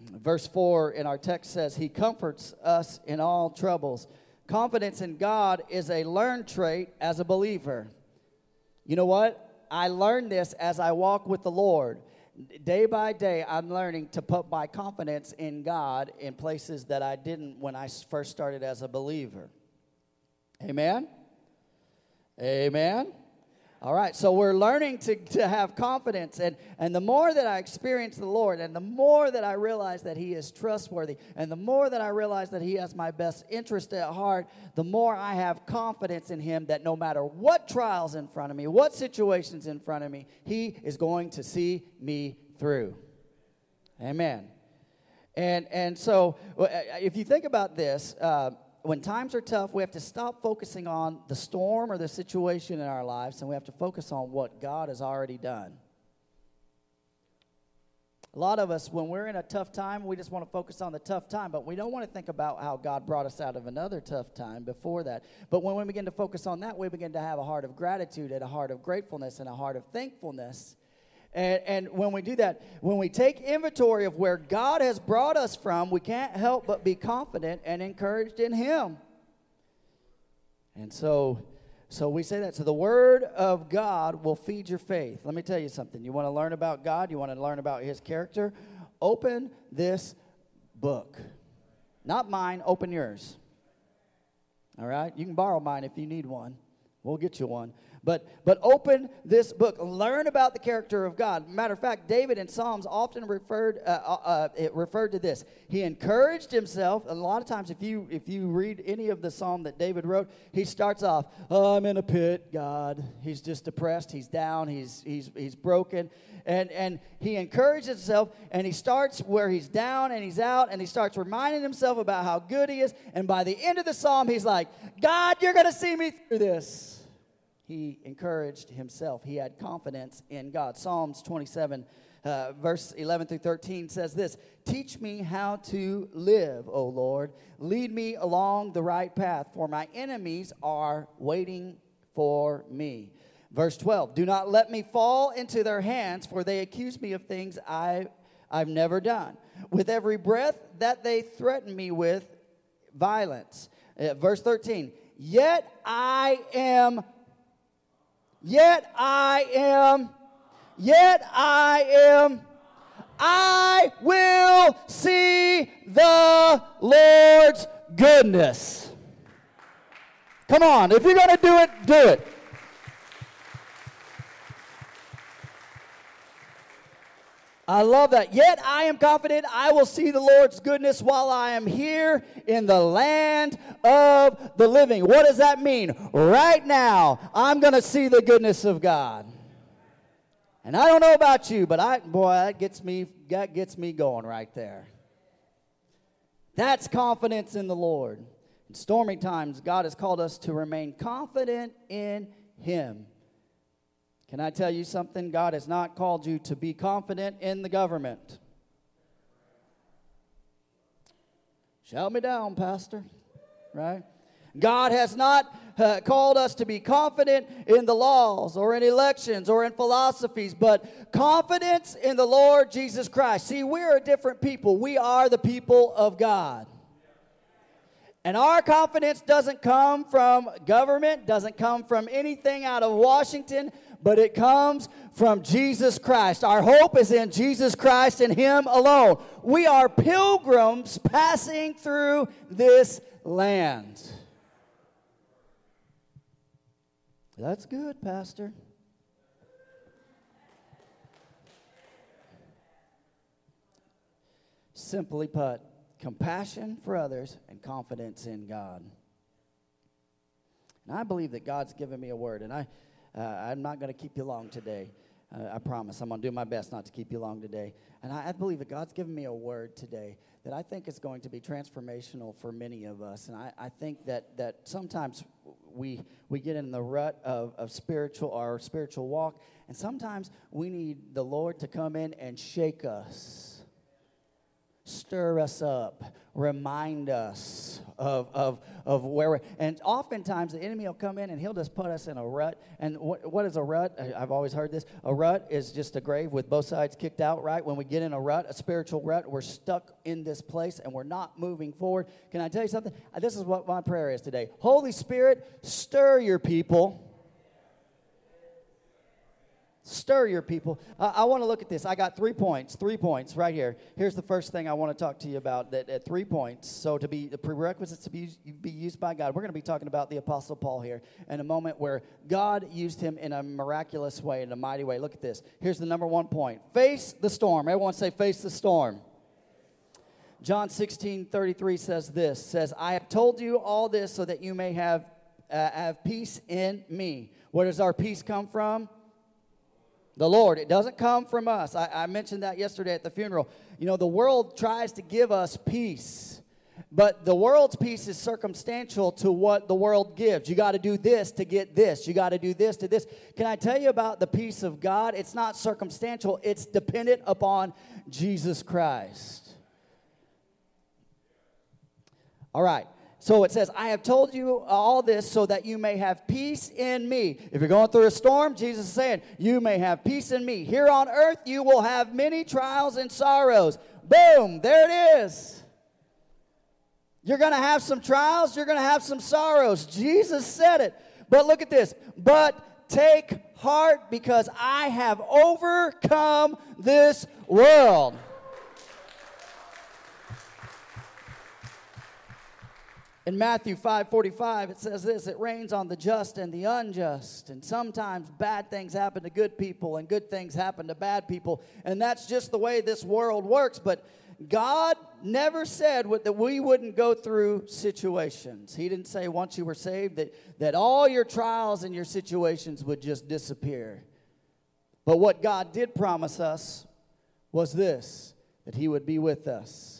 Verse 4 in our text says, He comforts us in all troubles. Confidence in God is a learned trait as a believer. You know what? I learned this as I walk with the Lord. Day by day, I'm learning to put my confidence in God in places that I didn't when I first started as a believer. Amen? Amen? All right, so we're learning to, to have confidence. And, and the more that I experience the Lord, and the more that I realize that He is trustworthy, and the more that I realize that He has my best interest at heart, the more I have confidence in Him that no matter what trials in front of me, what situations in front of me, He is going to see me through. Amen. And, and so, if you think about this, uh, when times are tough, we have to stop focusing on the storm or the situation in our lives and we have to focus on what God has already done. A lot of us, when we're in a tough time, we just want to focus on the tough time, but we don't want to think about how God brought us out of another tough time before that. But when we begin to focus on that, we begin to have a heart of gratitude and a heart of gratefulness and a heart of thankfulness and, and when we do that, when we take inventory of where God has brought us from, we can't help but be confident and encouraged in Him. And so, so we say that. So the Word of God will feed your faith. Let me tell you something. You want to learn about God, you want to learn about His character? Open this book. Not mine, open yours. All right? You can borrow mine if you need one. We'll get you one. But, but open this book. Learn about the character of God. Matter of fact, David in Psalms often referred, uh, uh, uh, it referred to this. He encouraged himself. A lot of times, if you, if you read any of the psalm that David wrote, he starts off, oh, I'm in a pit, God. He's just depressed. He's down. He's, he's, he's broken. And, and he encourages himself, and he starts where he's down and he's out, and he starts reminding himself about how good he is. And by the end of the psalm, he's like, God, you're going to see me through this he encouraged himself. He had confidence in God. Psalms 27, uh, verse 11 through 13 says this Teach me how to live, O Lord. Lead me along the right path, for my enemies are waiting for me. Verse 12 Do not let me fall into their hands, for they accuse me of things I, I've never done. With every breath that they threaten me with violence. Uh, verse 13 Yet I am Yet I am, yet I am, I will see the Lord's goodness. Come on, if you're going to do it, do it. I love that. Yet I am confident I will see the Lord's goodness while I am here in the land of the living. What does that mean? Right now, I'm going to see the goodness of God. And I don't know about you, but I boy, that gets me that gets me going right there. That's confidence in the Lord. In stormy times, God has called us to remain confident in him. Can I tell you something? God has not called you to be confident in the government. Shout me down, Pastor. Right? God has not uh, called us to be confident in the laws or in elections or in philosophies, but confidence in the Lord Jesus Christ. See, we're a different people. We are the people of God. And our confidence doesn't come from government, doesn't come from anything out of Washington, but it comes from Jesus Christ. Our hope is in Jesus Christ and Him alone. We are pilgrims passing through this land. That's good, Pastor. Simply put, compassion for others and confidence in God. And I believe that God's given me a word, and I uh, I'm not going to keep you long today. Uh, I promise. I'm going to do my best not to keep you long today. And I, I, believe that God's given me a word today that I think is going to be transformational for many of us. And I, I think that, that sometimes we, we get in the rut of, of spiritual, our spiritual walk, and sometimes we need the Lord to come in and shake us stir us up, remind us of, of, of where we're. And oftentimes the enemy will come in and he'll just put us in a rut. And what, what is a rut? I've always heard this. A rut is just a grave with both sides kicked out, right? When we get in a rut, a spiritual rut, we're stuck in this place and we're not moving forward. Can I tell you something? This is what my prayer is today Holy Spirit, stir your people Stir your people. Uh, I want to look at this. I got three points, three points right here. Here's the first thing I want to talk to you about that at three points. So, to be the prerequisites to be, be used by God, we're going to be talking about the Apostle Paul here in a moment where God used him in a miraculous way, in a mighty way. Look at this. Here's the number one point face the storm. Everyone say, face the storm. John 16 33 says this says, I have told you all this so that you may have, uh, have peace in me. Where does our peace come from? The Lord. It doesn't come from us. I, I, mentioned that yesterday at the funeral. You know, the world tries to give us peace, but the world's peace is circumstantial to what the world gives. You got to do this to get this. You got to do this to this. Can I tell you about the peace of God? It's not circumstantial, it's dependent upon Jesus Christ. All right. So it says, I have told you all this so that you may have peace in me. If you're going through a storm, Jesus is saying, You may have peace in me. Here on earth, you will have many trials and sorrows. Boom, there it is. You're going to have some trials, you're going to have some sorrows. Jesus said it. But look at this. But take heart because I have overcome this world. In Matthew 5:45 it says this, it rains on the just and the unjust, and sometimes bad things happen to good people and good things happen to bad people, and that's just the way this world works, but God never said that we wouldn't go through situations. He didn't say once you were saved that, that all your trials and your situations would just disappear. But what God did promise us was this that He would be with us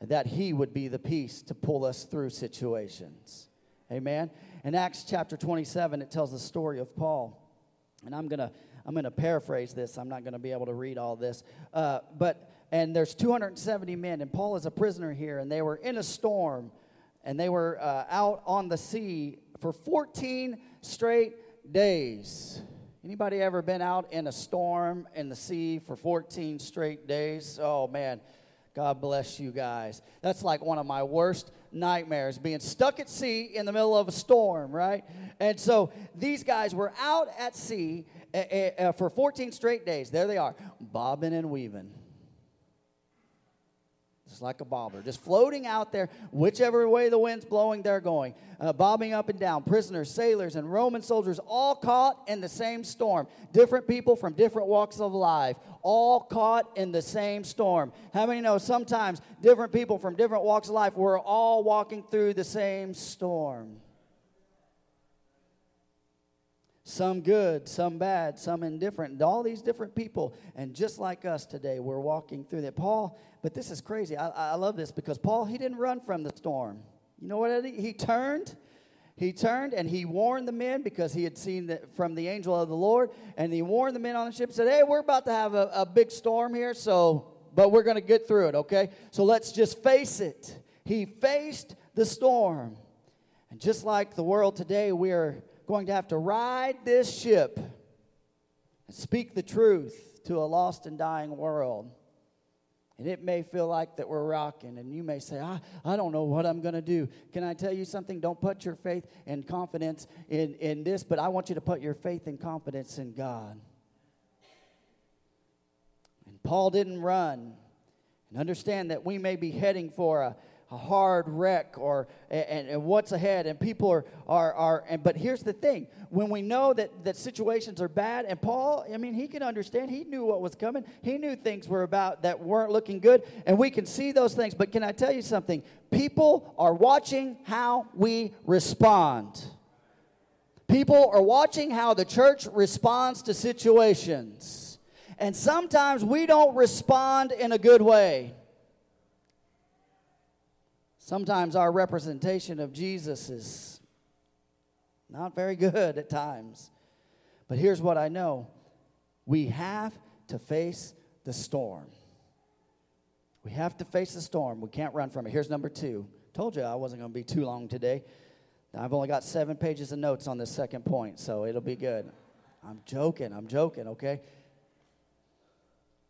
and that He would be the peace to pull us through situations. Amen. In Acts chapter 27, it tells the story of Paul. And I'm going to I'm going to paraphrase this. I'm not going to be able to read all this. Uh, but, and there's 270 men, and Paul is a prisoner here, and they were in a storm, and they were uh, out on the sea for 14 straight days. Anybody ever been out in a storm in the sea for 14 straight days? Oh, man. God bless you guys. That's like one of my worst nightmares, being stuck at sea in the middle of a storm, right? And so these guys were out at sea uh, uh, for 14 straight days. There they are, bobbing and weaving just like a bobber, just floating out there, whichever way the wind's blowing, they're going, uh, bobbing up and down. Prisoners, sailors, and Roman soldiers all caught in the same storm. Different people from different walks of life, all caught in the same storm. How many know sometimes different people from different walks of life, we're all walking through the same storm? Some good, some bad, some indifferent, all these different people. And just like us today, we're walking through that. Paul, but this is crazy. I, I love this because Paul, he didn't run from the storm. You know what? He turned. He turned and he warned the men because he had seen that from the angel of the Lord. And he warned the men on the ship, said, Hey, we're about to have a, a big storm here, so, but we're going to get through it, okay? So let's just face it. He faced the storm. And just like the world today, we are going to have to ride this ship and speak the truth to a lost and dying world. And it may feel like that we're rocking, and you may say, I, I don't know what I'm going to do. Can I tell you something? Don't put your faith and confidence in, in this, but I want you to put your faith and confidence in God. And Paul didn't run. And understand that we may be heading for a, a hard wreck or and, and what's ahead and people are are are and but here's the thing. When we know that that situations are bad and paul i mean he can understand. He knew what was coming. He knew things were about that weren't looking good and we can see those things. But can i tell you something? People are watching how we respond. People are watching how the church responds to situations. And sometimes we don't respond in a good way Sometimes our representation of Jesus is Not very good at times. But here's what I know we have to face the storm. We have to face the storm. We can't run from it. Here's number two. Told you I wasn't going to be too long today. I've only got seven pages of notes on this second point, so it'll be good. I'm joking. I'm joking, okay?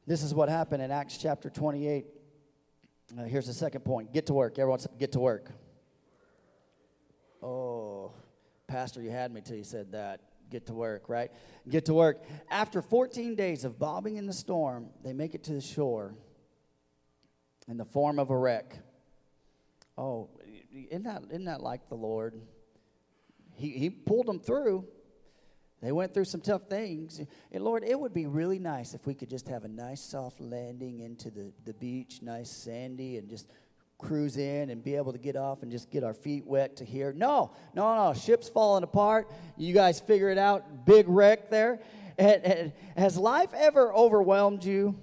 This is what happened in Acts chapter 28. Uh, here's the second point get to work. Everyone, get to work. Oh, Pastor, you had me till you said that. Get to work, right? Get to work. After 14 days of bobbing in the storm, they make it to the shore in the form of a wreck. Oh, isn't that, isn't that like the Lord? He, he pulled them through. They went through some tough things. And Lord, it would be really nice if we could just have a nice soft landing into the, the beach, nice sandy, and just cruise in and be able to get off and just get our feet wet to here. No, no, no. Ship's falling apart. You guys figure it out. Big wreck there. And, and has life ever overwhelmed you?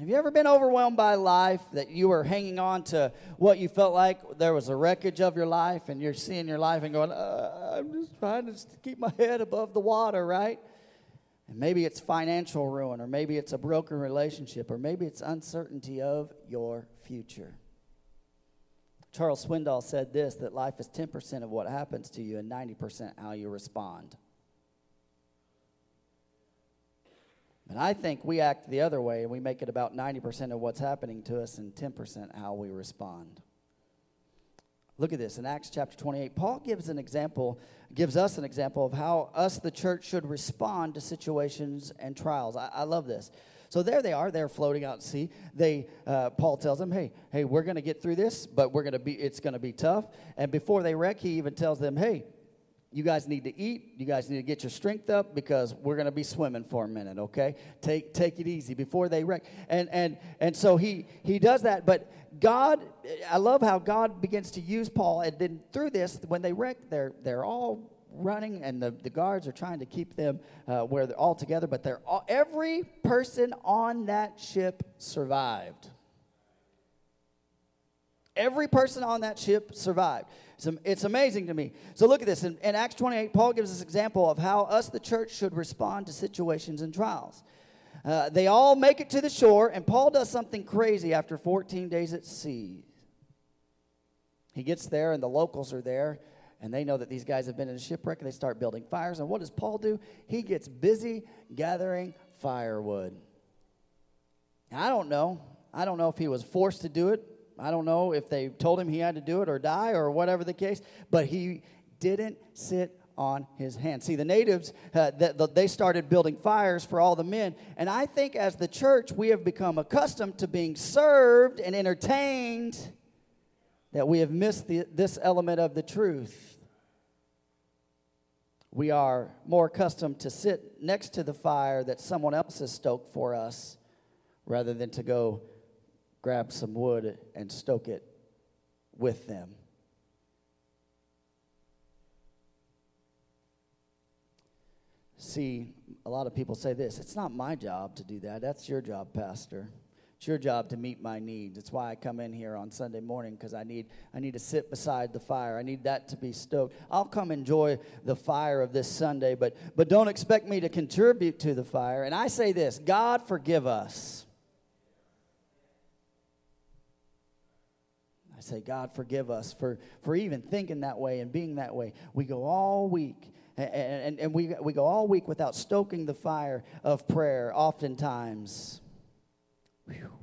Have you ever been overwhelmed by life that you were hanging on to what you felt like there was a wreckage of your life and you're seeing your life and going, uh, I'm just trying to keep my head above the water, right? And maybe it's financial ruin, or maybe it's a broken relationship, or maybe it's uncertainty of your future. Charles Swindoll said this that life is 10% of what happens to you and 90% how you respond. And I think we act the other way and we make it about 90% of what's happening to us and 10% how we respond. Look at this in Acts chapter 28. Paul gives an example, gives us an example of how us, the church, should respond to situations and trials. I, I love this. So there they are. They're floating out at sea. They, uh, Paul tells them, "Hey, hey, we're going to get through this, but we're going to be. It's going to be tough." And before they wreck, he even tells them, "Hey, you guys need to eat. You guys need to get your strength up because we're going to be swimming for a minute, okay? Take take it easy before they wreck. And and and so he he does that, but God I love how God begins to use Paul and then through this when they wreck they're they're all running and the, the guards are trying to keep them uh, where they're all together, but they're all, every person on that ship survived. Every person on that ship survived. It's, amazing to me. So look at this. In, in Acts 28, Paul gives us example of how us, the church, should respond to situations and trials. Uh, they all make it to the shore, and Paul does something crazy after 14 days at sea. He gets there, and the locals are there, and they know that these guys have been in a shipwreck, and they start building fires. And what does Paul do? He gets busy gathering firewood. I don't know. I don't know if he was forced to do it I don't know if they told him he had to do it or die or whatever the case, but he didn't sit on his hands. See, the natives, uh, the, the, they started building fires for all the men. And I think as the church, we have become accustomed to being served and entertained that we have missed the, this element of the truth. We are more accustomed to sit next to the fire that someone else has stoked for us rather than to go grab some wood and stoke it with them. See, a lot of people say this it's not my job to do that. That's your job, Pastor. It's your job to meet my needs. It's why I come in here on Sunday morning because I need I need to sit beside the fire. I need that to be stoked. I'll come enjoy the fire of this Sunday, but but don't expect me to contribute to the fire. And I say this, God forgive us I say, God, forgive us for, for even thinking that way and being that way. We go all week, and, and, and we, we go all week without stoking the fire of prayer, oftentimes. Whew.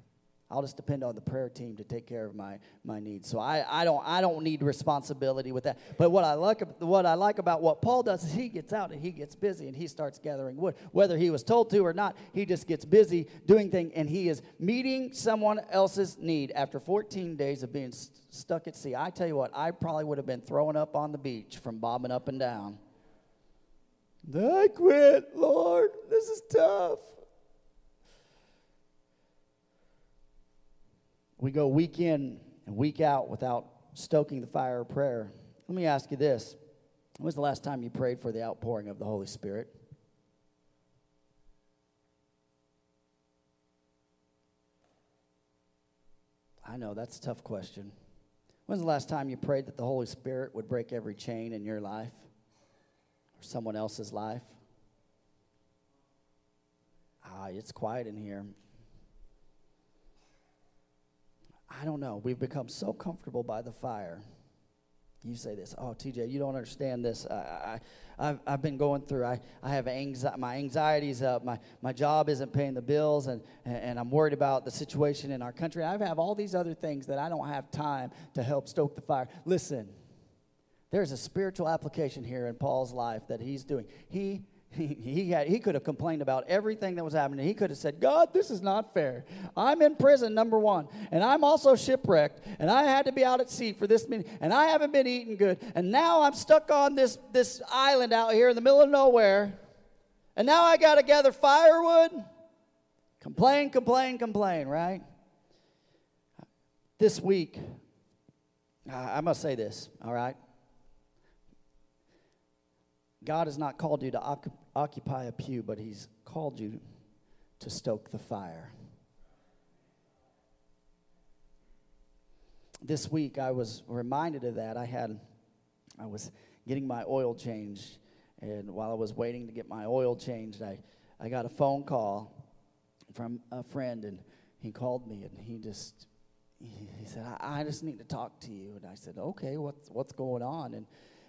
I'll just depend on the prayer team to take care of my, my needs. So I, I, don't, I don't need responsibility with that. But what I, like, what I like about what Paul does is he gets out and he gets busy and he starts gathering wood. Whether he was told to or not, he just gets busy doing things and he is meeting someone else's need after 14 days of being st- stuck at sea. I tell you what, I probably would have been throwing up on the beach from bobbing up and down. I quit, Lord. This is tough. We go week in and week out without stoking the fire of prayer. Let me ask you this When was the last time you prayed for the outpouring of the Holy Spirit? I know that's a tough question. When's the last time you prayed that the Holy Spirit would break every chain in your life or someone else's life? Ah, it's quiet in here. I don't know. We've become so comfortable by the fire. You say this, oh, TJ, you don't understand this. I, I, I've, I've been going through, I, I have anxiety, my anxiety's up, my, my job isn't paying the bills, and, and I'm worried about the situation in our country. I have all these other things that I don't have time to help stoke the fire. Listen, there's a spiritual application here in Paul's life that he's doing. He he, he, had, he could have complained about everything that was happening. He could have said, God, this is not fair. I'm in prison, number one, and I'm also shipwrecked, and I had to be out at sea for this meeting, and I haven't been eating good, and now I'm stuck on this, this island out here in the middle of nowhere, and now I got to gather firewood. Complain, complain, complain, right? This week, I must say this, all right? God has not called you to occupy a pew, but He's called you to stoke the fire. This week, I was reminded of that. I had, I was getting my oil changed, and while I was waiting to get my oil changed, I, I got a phone call from a friend, and he called me, and he just, he, he said, I, I just need to talk to you. And I said, okay, what's, what's going on? And,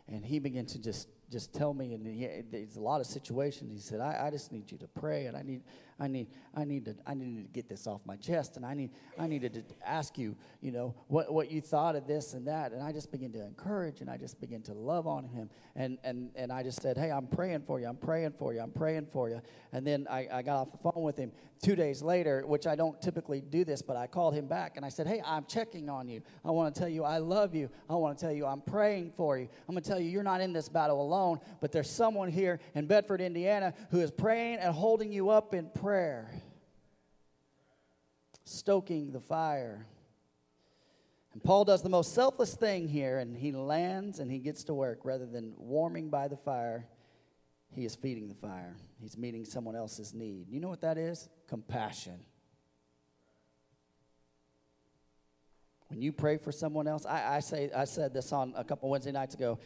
and he began to just just tell me and he, there's a lot of situations. He said I, I just need you to pray and i need I need, I need to, I need to get this off my chest, and I need, I needed to ask you, you know, what, what you thought of this and that, and I just began to encourage, and I just began to love on him, and and and I just said, hey, I'm praying for you, I'm praying for you, I'm praying for you, and then I, I got off the phone with him two days later, which I don't typically do this, but I called him back and I said, hey, I'm checking on you. I want to tell you I love you. I want to tell you I'm praying for you. I'm going to tell you you're not in this battle alone, but there's someone here in Bedford, Indiana, who is praying and holding you up in prayer prayer, stoking the fire. And Paul does the most selfless thing here, and he lands and he gets to work. Rather than warming by the fire, he is feeding the fire. He's meeting someone else's need. You know what that is? Compassion. When you pray for someone else, I, I, say I said this on a couple Wednesday nights ago.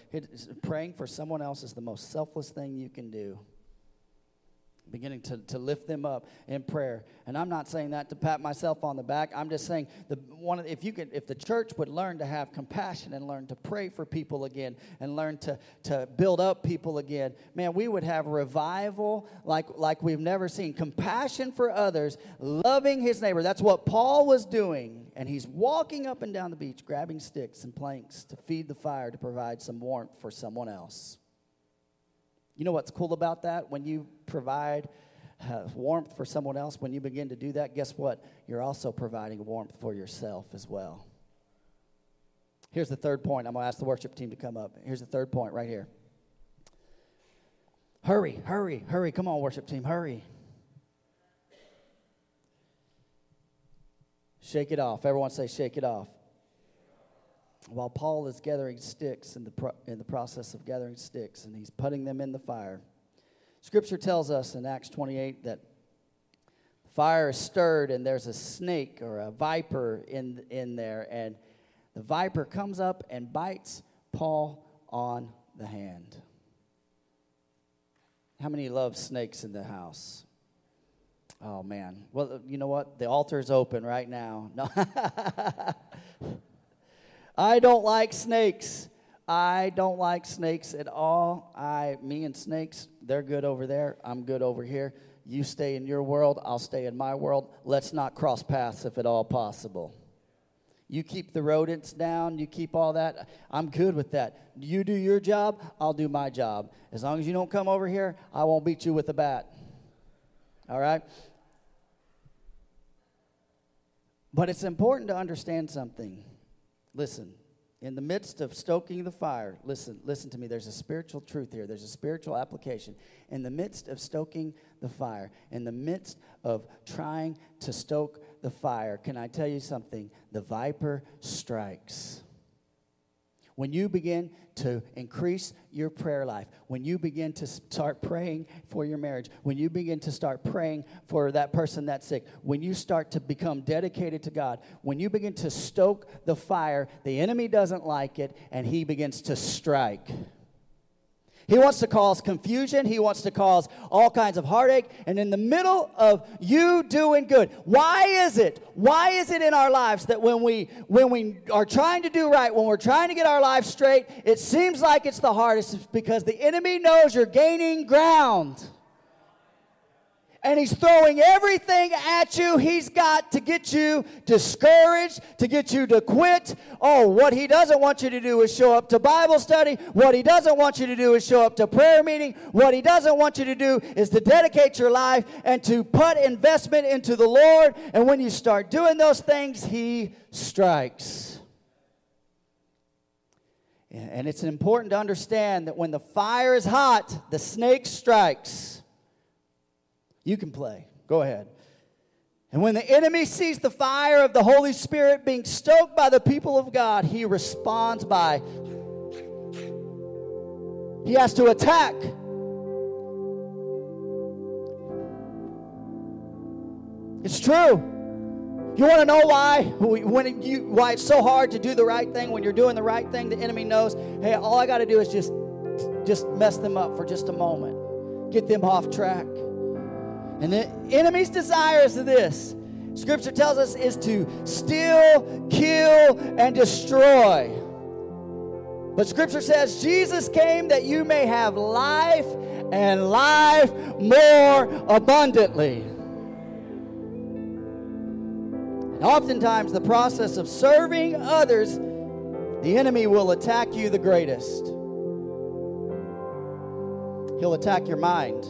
praying for someone else is the most selfless thing you can do beginning to, to lift them up in prayer. And i'm not saying that to pat myself on the back. I'm just saying the one if you could if the church would learn to have compassion and learn to pray for people again and learn to to build up people again man we would have revival like like we've never seen. Compassion for others loving his neighbor. That's what paul was doing. And he's walking up and down the beach grabbing sticks and planks to feed the fire to provide some warmth for someone else you know what's cool about that? When you provide uh, warmth for someone else, when you begin to do that, guess what? You're also providing warmth for yourself as well. Here's the third point. I'm going to ask the worship team to come up. Here's the third point right here. Hurry, hurry, hurry. Come on, worship team, hurry. Shake it off. Everyone say, shake it off while Paul is gathering sticks in the, pro- in the process of gathering sticks and he's putting them in the fire. Scripture tells us in Acts 28 that fire is stirred and there's a snake or a viper in, in there, and the viper comes up and bites Paul on the hand. How many love snakes in the house? Oh man. Well, you know what? The altar is open right now. No. [laughs] I don't like snakes. I don't like snakes at all. I, me and snakes, they're good over there. I'm good over here. You stay in your world. I'll stay in my world. Let's not cross paths if at all possible. You keep the rodents down. You keep all that. I'm good with that. You do your job. I'll do my job. As long as you don't come over here, I won't beat you with a bat. All right? But it's important to understand something. Listen, in the midst of stoking the fire, listen, listen to me. There's a spiritual truth here. There's a spiritual application. In the midst of stoking the fire, in the midst of trying to stoke the fire, can I tell you something? The viper strikes. When you begin to increase your prayer life, when you begin to start praying for your marriage, when you begin to start praying for that person that's sick, when you start to become dedicated to God, when you begin to stoke the fire, the enemy doesn't like it and he begins to strike. He wants to cause confusion. He wants to cause all kinds of heartache. And in the middle of you doing good, why is it? Why is it in our lives that when we when we are trying to do right, when we're trying to get our lives straight, it seems like it's the hardest? It's because the enemy knows you're gaining ground and he's throwing everything at you he's got to get you discouraged, to get you to quit. Oh, what he doesn't want you to do is show up to Bible study. What he doesn't want you to do is show up to prayer meeting. What he doesn't want you to do is to dedicate your life and to put investment into the Lord. And when you start doing those things, he strikes. And it's important to understand that when the fire is hot, the snake strikes. You can play. Go ahead. And when the enemy sees the fire of the Holy Spirit being stoked by the people of God, he responds by he has to attack. It's true. You want to know why? When you, why it's so hard to do the right thing when you're doing the right thing? The enemy knows, hey, all I got to do is just, just mess them up for just a moment, get them off track. And the enemy's desires of this, scripture tells us, is to steal, kill, and destroy. But scripture says Jesus came that you may have life and life more abundantly. And oftentimes, the process of serving others, the enemy will attack you the greatest. He'll attack your mind.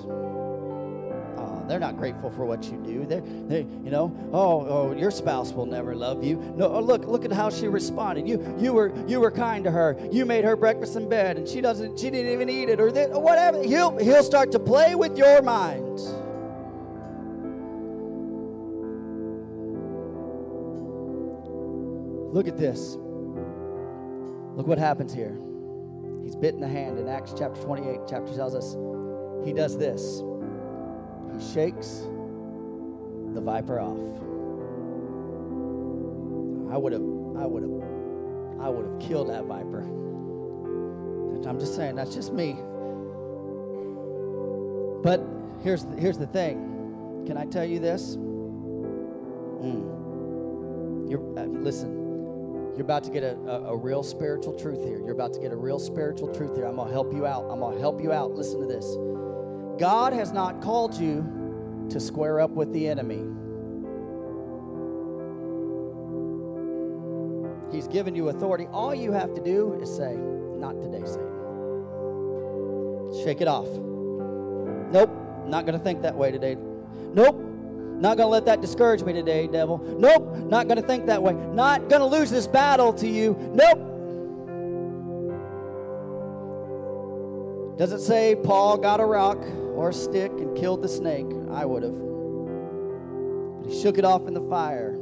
They're not grateful for what you do. They're, they, you know, oh, oh, your spouse will never love you. No, oh, look, look at how she responded. You, you were, you were kind to her. You made her breakfast in bed, and she doesn't, she didn't even eat it, or, or whatever. He'll, he'll start to play with your mind. Look at this. Look what happens here. He's bitten the hand in Acts chapter 28. Chapter tells us he does this. He shakes the viper off. I would have, I would have, I would have killed that viper. I'm just saying, that's just me. But here's here's the thing. Can I tell you this? Mm. You're uh, listen. You're about to get a, a, a real spiritual truth here. You're about to get a real spiritual truth here. I'm gonna help you out. I'm gonna help you out. Listen to this. God has not called you to square up with the enemy. He's given you authority. All you have to do is say, Not today, Satan. Shake it off. Nope, not going to think that way today. Nope, not going to let that discourage me today, devil. Nope, not going to think that way. Not going to lose this battle to you. Nope, Does it say Paul got a rock or stick and killed the snake? I would have. But he shook it off in the fire.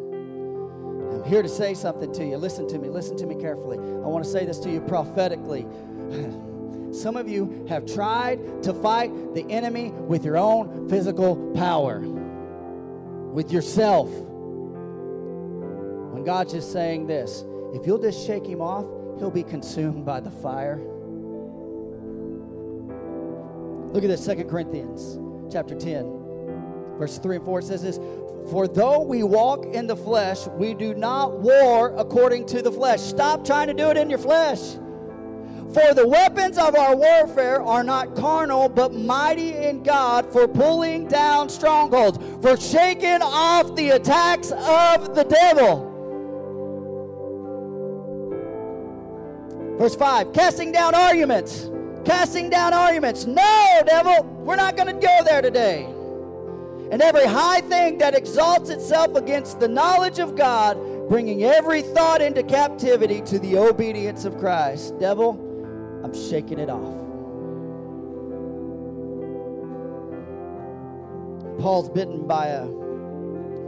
I'm here to say something to you. Listen to me. Listen to me carefully. I want to say this to you prophetically. [sighs] Some of you have tried to fight the enemy with your own physical power, with yourself. When God's just saying this if you'll just shake him off, he'll be consumed by the fire. Look at this, Second Corinthians chapter 10, verse 3 and 4. It says this For though we walk in the flesh, we do not war according to the flesh. Stop trying to do it in your flesh. For the weapons of our warfare are not carnal, but mighty in God for pulling down strongholds, for shaking off the attacks of the devil. Verse 5 casting down arguments casting down arguments. No, devil, we're not going to go there today. And every high thing that exalts itself against the knowledge of God, bringing every thought into captivity to the obedience of Christ. Devil, I'm shaking it off. Paul's bitten by a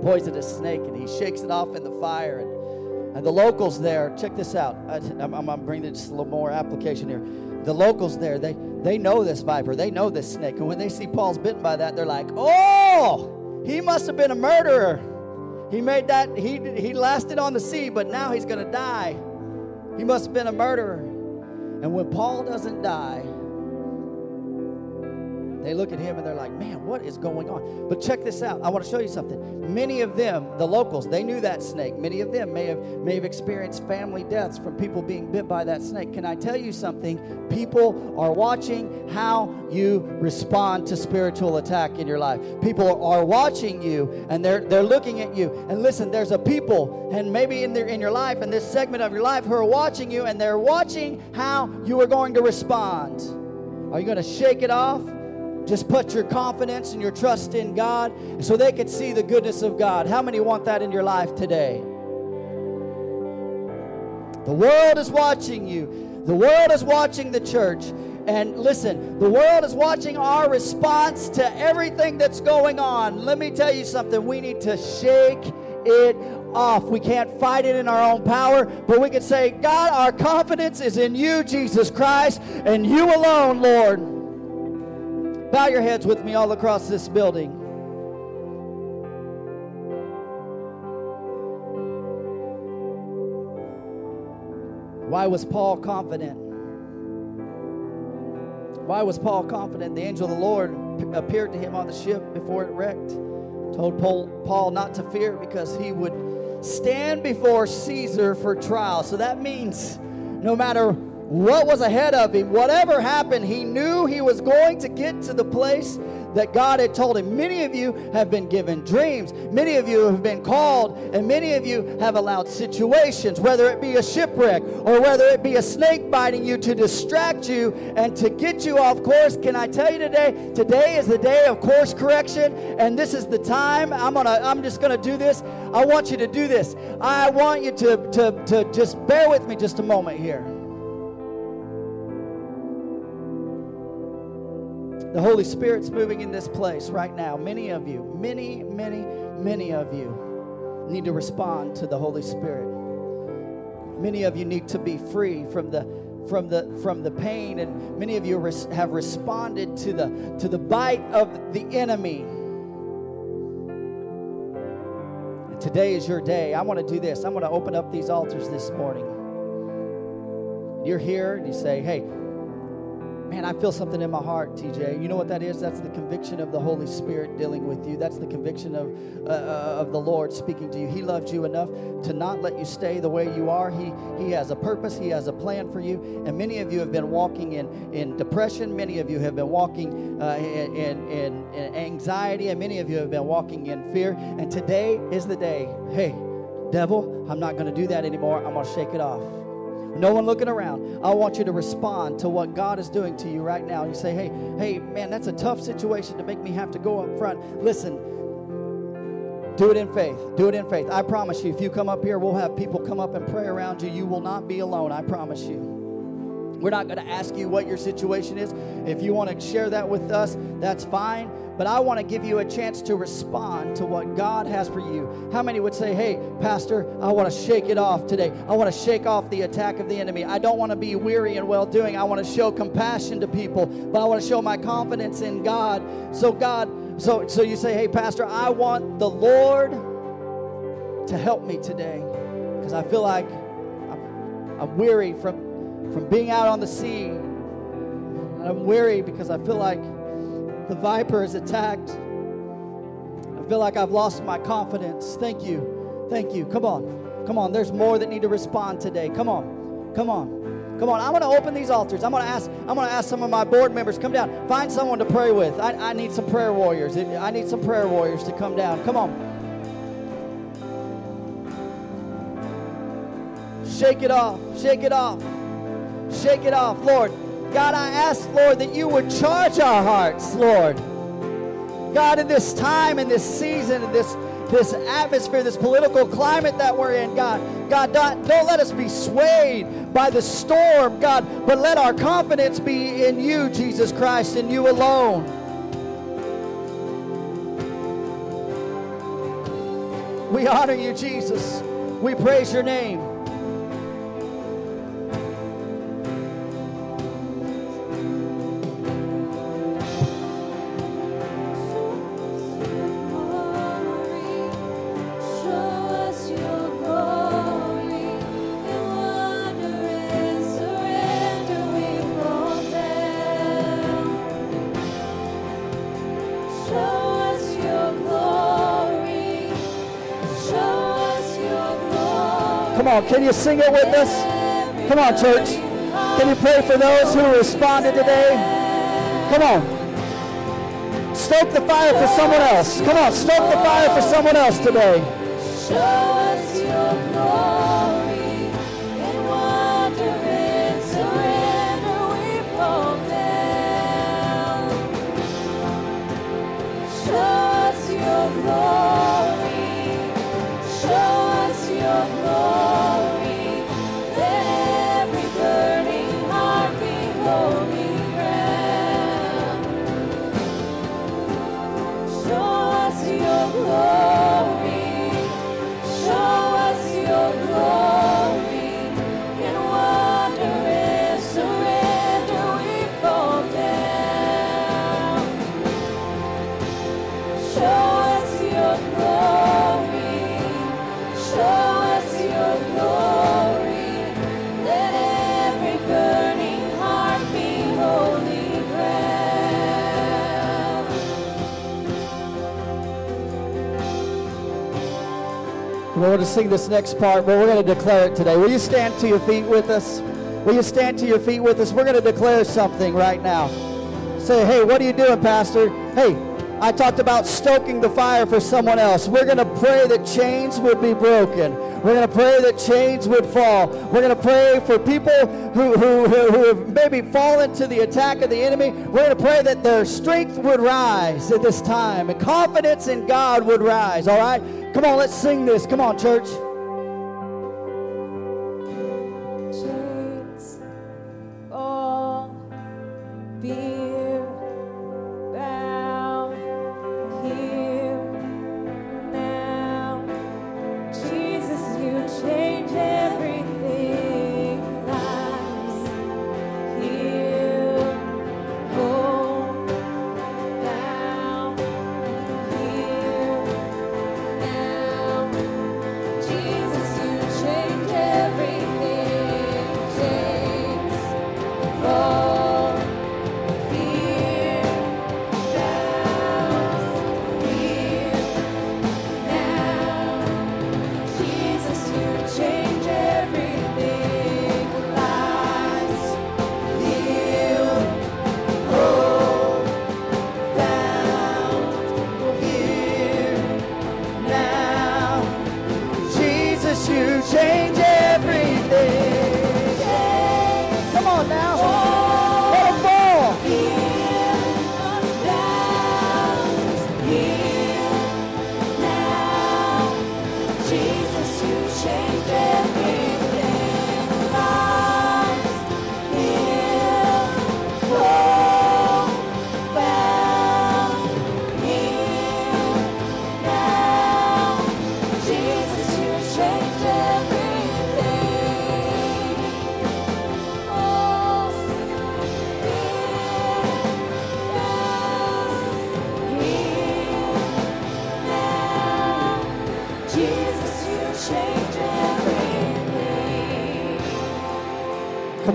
poisonous snake and he shakes it off in the fire and And the locals there, check this out. I, am I'm, I'm bringing just a little more application here. The locals there, they, they know this viper, they know this snake. And when they see Paul's bitten by that, they're like, oh, he must have been a murderer. He made that, he, he lasted on the sea, but now he's going to die. He must have been a murderer. And when Paul doesn't die, they look at him and they're like, man, what is going on? But check this out. I want to show you something. Many of them, the locals, they knew that snake. Many of them may have may have experienced family deaths from people being bit by that snake. Can I tell you something? People are watching how you respond to spiritual attack in your life. People are watching you and they're they're looking at you. And listen, there's a people and maybe in their in your life in this segment of your life who are watching you and they're watching how you are going to respond. Are you going to shake it off? Just put your confidence and your trust in God so they could see the goodness of God. How many want that in your life today? The world is watching you. The world is watching the church. And listen, the world is watching our response to everything that's going on. Let me tell you something. We need to shake it off. We can't fight it in our own power, but we can say, God, our confidence is in you, Jesus Christ, and you alone, Lord. Bow your heads with me all across this building. Why was Paul confident? Why was Paul confident? The angel of the Lord appeared to him on the ship before it wrecked. Told Paul not to fear because he would stand before Caesar for trial. So that means no matter what was ahead of him, whatever happened, he knew he was going to get to the place that God had told him. Many of you have been given dreams. Many of you have been called, and many of you have allowed situations, whether it be a shipwreck or whether it be a snake biting you, to distract you and to get you off course. Can I tell you today? Today is the day of course correction, and this is the time. I'm gonna. I'm just gonna do this. I want you to do this. I want you to to to just bear with me just a moment here. The Holy Spirit's moving in this place right now. Many of you, many, many, many of you need to respond to the Holy Spirit. Many of you need to be free from the from the from the pain and many of you res- have responded to the to the bite of the enemy. And today is your day. I want to do this. I'm going to open up these altars this morning. You're here and you say, "Hey, Man, I feel something in my heart, TJ. You know what that is? That's the conviction of the Holy Spirit dealing with you. That's the conviction of, uh, uh, of the Lord speaking to you. He loves you enough to not let you stay the way you are. He, he has a purpose, He has a plan for you. And many of you have been walking in, in depression. Many of you have been walking uh, in, in, in anxiety. And many of you have been walking in fear. And today is the day. Hey, devil, I'm not going to do that anymore. I'm going to shake it off. No one looking around. I want you to respond to what God is doing to you right now. You say, hey, hey, man, that's a tough situation to make me have to go up front. Listen, do it in faith. Do it in faith. I promise you, if you come up here, we'll have people come up and pray around you. You will not be alone. I promise you. We're not going to ask you what your situation is. If you want to share that with us, that's fine. But I want to give you a chance to respond to what God has for you. How many would say, Hey, Pastor, I want to shake it off today? I want to shake off the attack of the enemy. I don't want to be weary and well doing. I want to show compassion to people, but I want to show my confidence in God. So, God, so, so you say, Hey, Pastor, I want the Lord to help me today because I feel like I'm, I'm weary from, from being out on the sea. I'm weary because I feel like the viper is attacked. I feel like I've lost my confidence. Thank you. Thank you. Come on. Come on. There's more that need to respond today. Come on. Come on. Come on. I'm going to open these altars. I'm going to ask I'm going to ask some of my board members come down. Find someone to pray with. I, I need some prayer warriors. I need some prayer warriors to come down. Come on. Shake it off. Shake it off. Shake it off, Lord. God, I ask, Lord, that you would charge our hearts, Lord. God, in this time, in this season, in this this atmosphere, this political climate that we're in, God. God, don't, don't let us be swayed by the storm, God, but let our confidence be in you, Jesus Christ, and you alone. We honor you, Jesus. We praise your name. On, can you sing it with us? Come on, church. Can you pray for those who responded today? Come on. Stoke the fire for someone else. Come on, stoke the fire for someone else today. Show us your glory wonder and surrender we fall down. Show us your glory. We're going to sing this next part, but we're going to declare it today. Will you stand to your feet with us? Will you stand to your feet with us? We're going to declare something right now. Say, hey, what are you doing, Pastor? Hey, I talked about stoking the fire for someone else. We're going to pray that chains would be broken. We're going to pray that chains would fall. We're going to pray for people who, who, who, who have maybe fallen to the attack of the enemy. We're going to pray that their strength would rise at this time and confidence in God would rise. All right? Come on, let's sing this. Come on, church.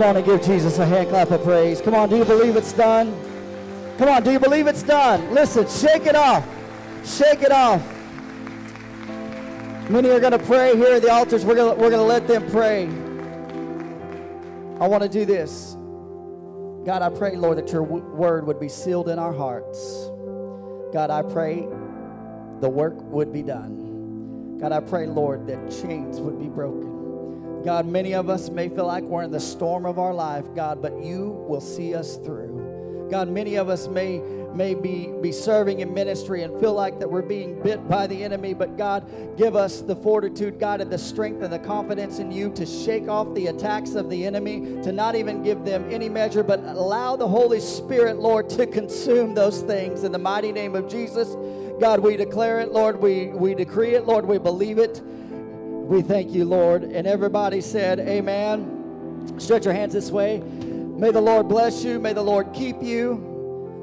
On and give Jesus a hand clap of praise. Come on, do you believe it's done? Come on, do you believe it's done? Listen, shake it off. Shake it off. Many are going to pray here at the altars. We're going we're to let them pray. I want to do this. God, I pray, Lord, that your w- word would be sealed in our hearts. God, I pray the work would be done. God, I pray, Lord, that chains would be broken. God, many of us may feel like we're in the storm of our life, God, but you will see us through. God, many of us may may be, be serving in ministry and feel like that we're being bit by the enemy, but God, give us the fortitude, God, and the strength and the confidence in you to shake off the attacks of the enemy, to not even give them any measure, but allow the Holy Spirit, Lord, to consume those things in the mighty name of Jesus. God, we declare it, Lord, we, we decree it, Lord, we believe it. We thank you, Lord. And everybody said, Amen. Stretch your hands this way. May the Lord bless you. May the Lord keep you.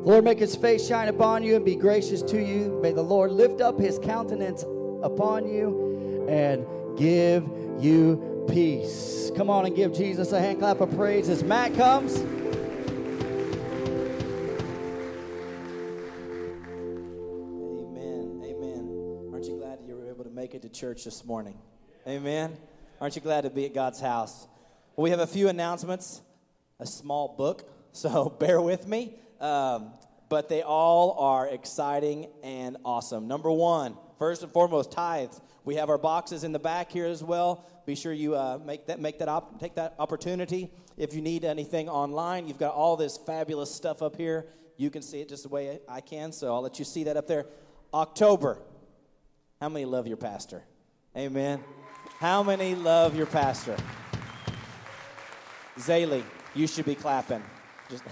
Lord, make his face shine upon you and be gracious to you. May the Lord lift up his countenance upon you and give you peace. Come on and give Jesus a hand clap of praise as Matt comes. Amen. Amen. Aren't you glad you were able to make it to church this morning? Amen. Aren't you glad to be at God's house? Well, we have a few announcements, a small book, [laughs] so bear with me. Um, but they all are exciting and awesome. Number one, first and foremost, tithes. We have our boxes in the back here as well. Be sure you uh, make that make that op- take that opportunity. If you need anything online, you've got all this fabulous stuff up here. You can see it just the way I can, so I'll let you see that up there. October. How many love your pastor? Amen. How many love your pastor? Zaylee, you should be clapping. Just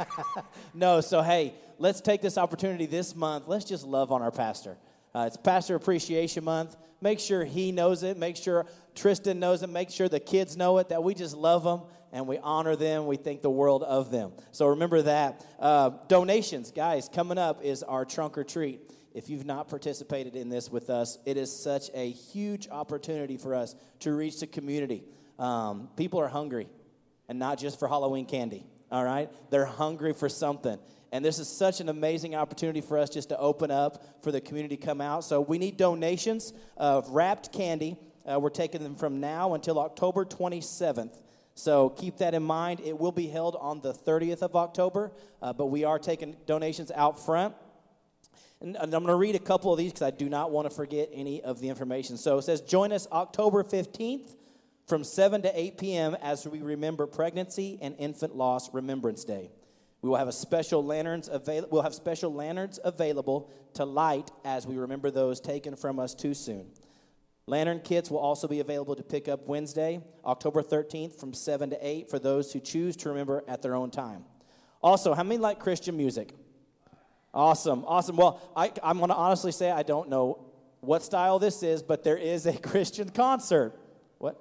[laughs] no, so hey, let's take this opportunity this month. Let's just love on our pastor. Uh, it's Pastor Appreciation Month. Make sure he knows it. Make sure Tristan knows it. Make sure the kids know it that we just love them and we honor them. We think the world of them. So remember that. Uh, donations, guys, coming up is our trunk or treat. If you've not participated in this with us, it is such a huge opportunity for us to reach the community. Um, people are hungry, and not just for Halloween candy, all right? They're hungry for something. And this is such an amazing opportunity for us just to open up for the community to come out. So we need donations of wrapped candy. Uh, we're taking them from now until October 27th. So keep that in mind. It will be held on the 30th of October, uh, but we are taking donations out front. And I'm going to read a couple of these because I do not want to forget any of the information. So it says, Join us October 15th from 7 to 8 p.m. as we remember Pregnancy and Infant Loss Remembrance Day. We will have a special lanterns avail- we'll have special lanterns available to light as we remember those taken from us too soon. Lantern kits will also be available to pick up Wednesday, October 13th from 7 to 8 for those who choose to remember at their own time. Also, how many like Christian music? Awesome, awesome. Well, I, I'm going to honestly say I don't know what style this is, but there is a [laughs] Christian concert. What?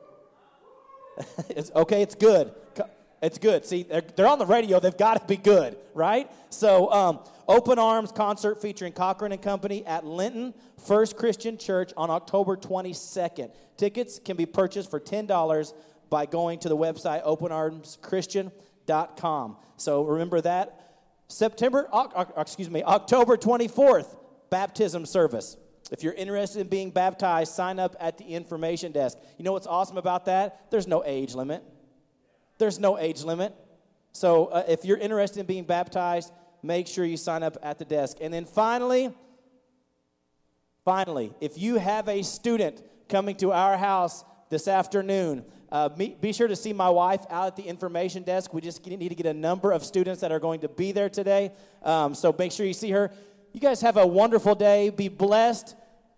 [laughs] it's, okay, it's good. It's good. See, they're, they're on the radio. They've got to be good, right? So, um, Open Arms concert featuring Cochren and Company at Linton First Christian Church on October 22nd. Tickets can be purchased for $10 by going to the website openarmschristian.com. So remember that. September, excuse me, October 24th, baptism service. If you're interested in being baptized, sign up at the information desk. You know what's awesome about that? There's no age limit. There's no age limit. So uh, if you're interested in being baptized, make sure you sign up at the desk. And then finally, finally, if you have a student coming to our house this afternoon, uh, me, be sure to see my wife out at the information desk. We just need to get a number of students that are going to be there today. Um, so make sure you see her. You guys have a wonderful day. Be blessed.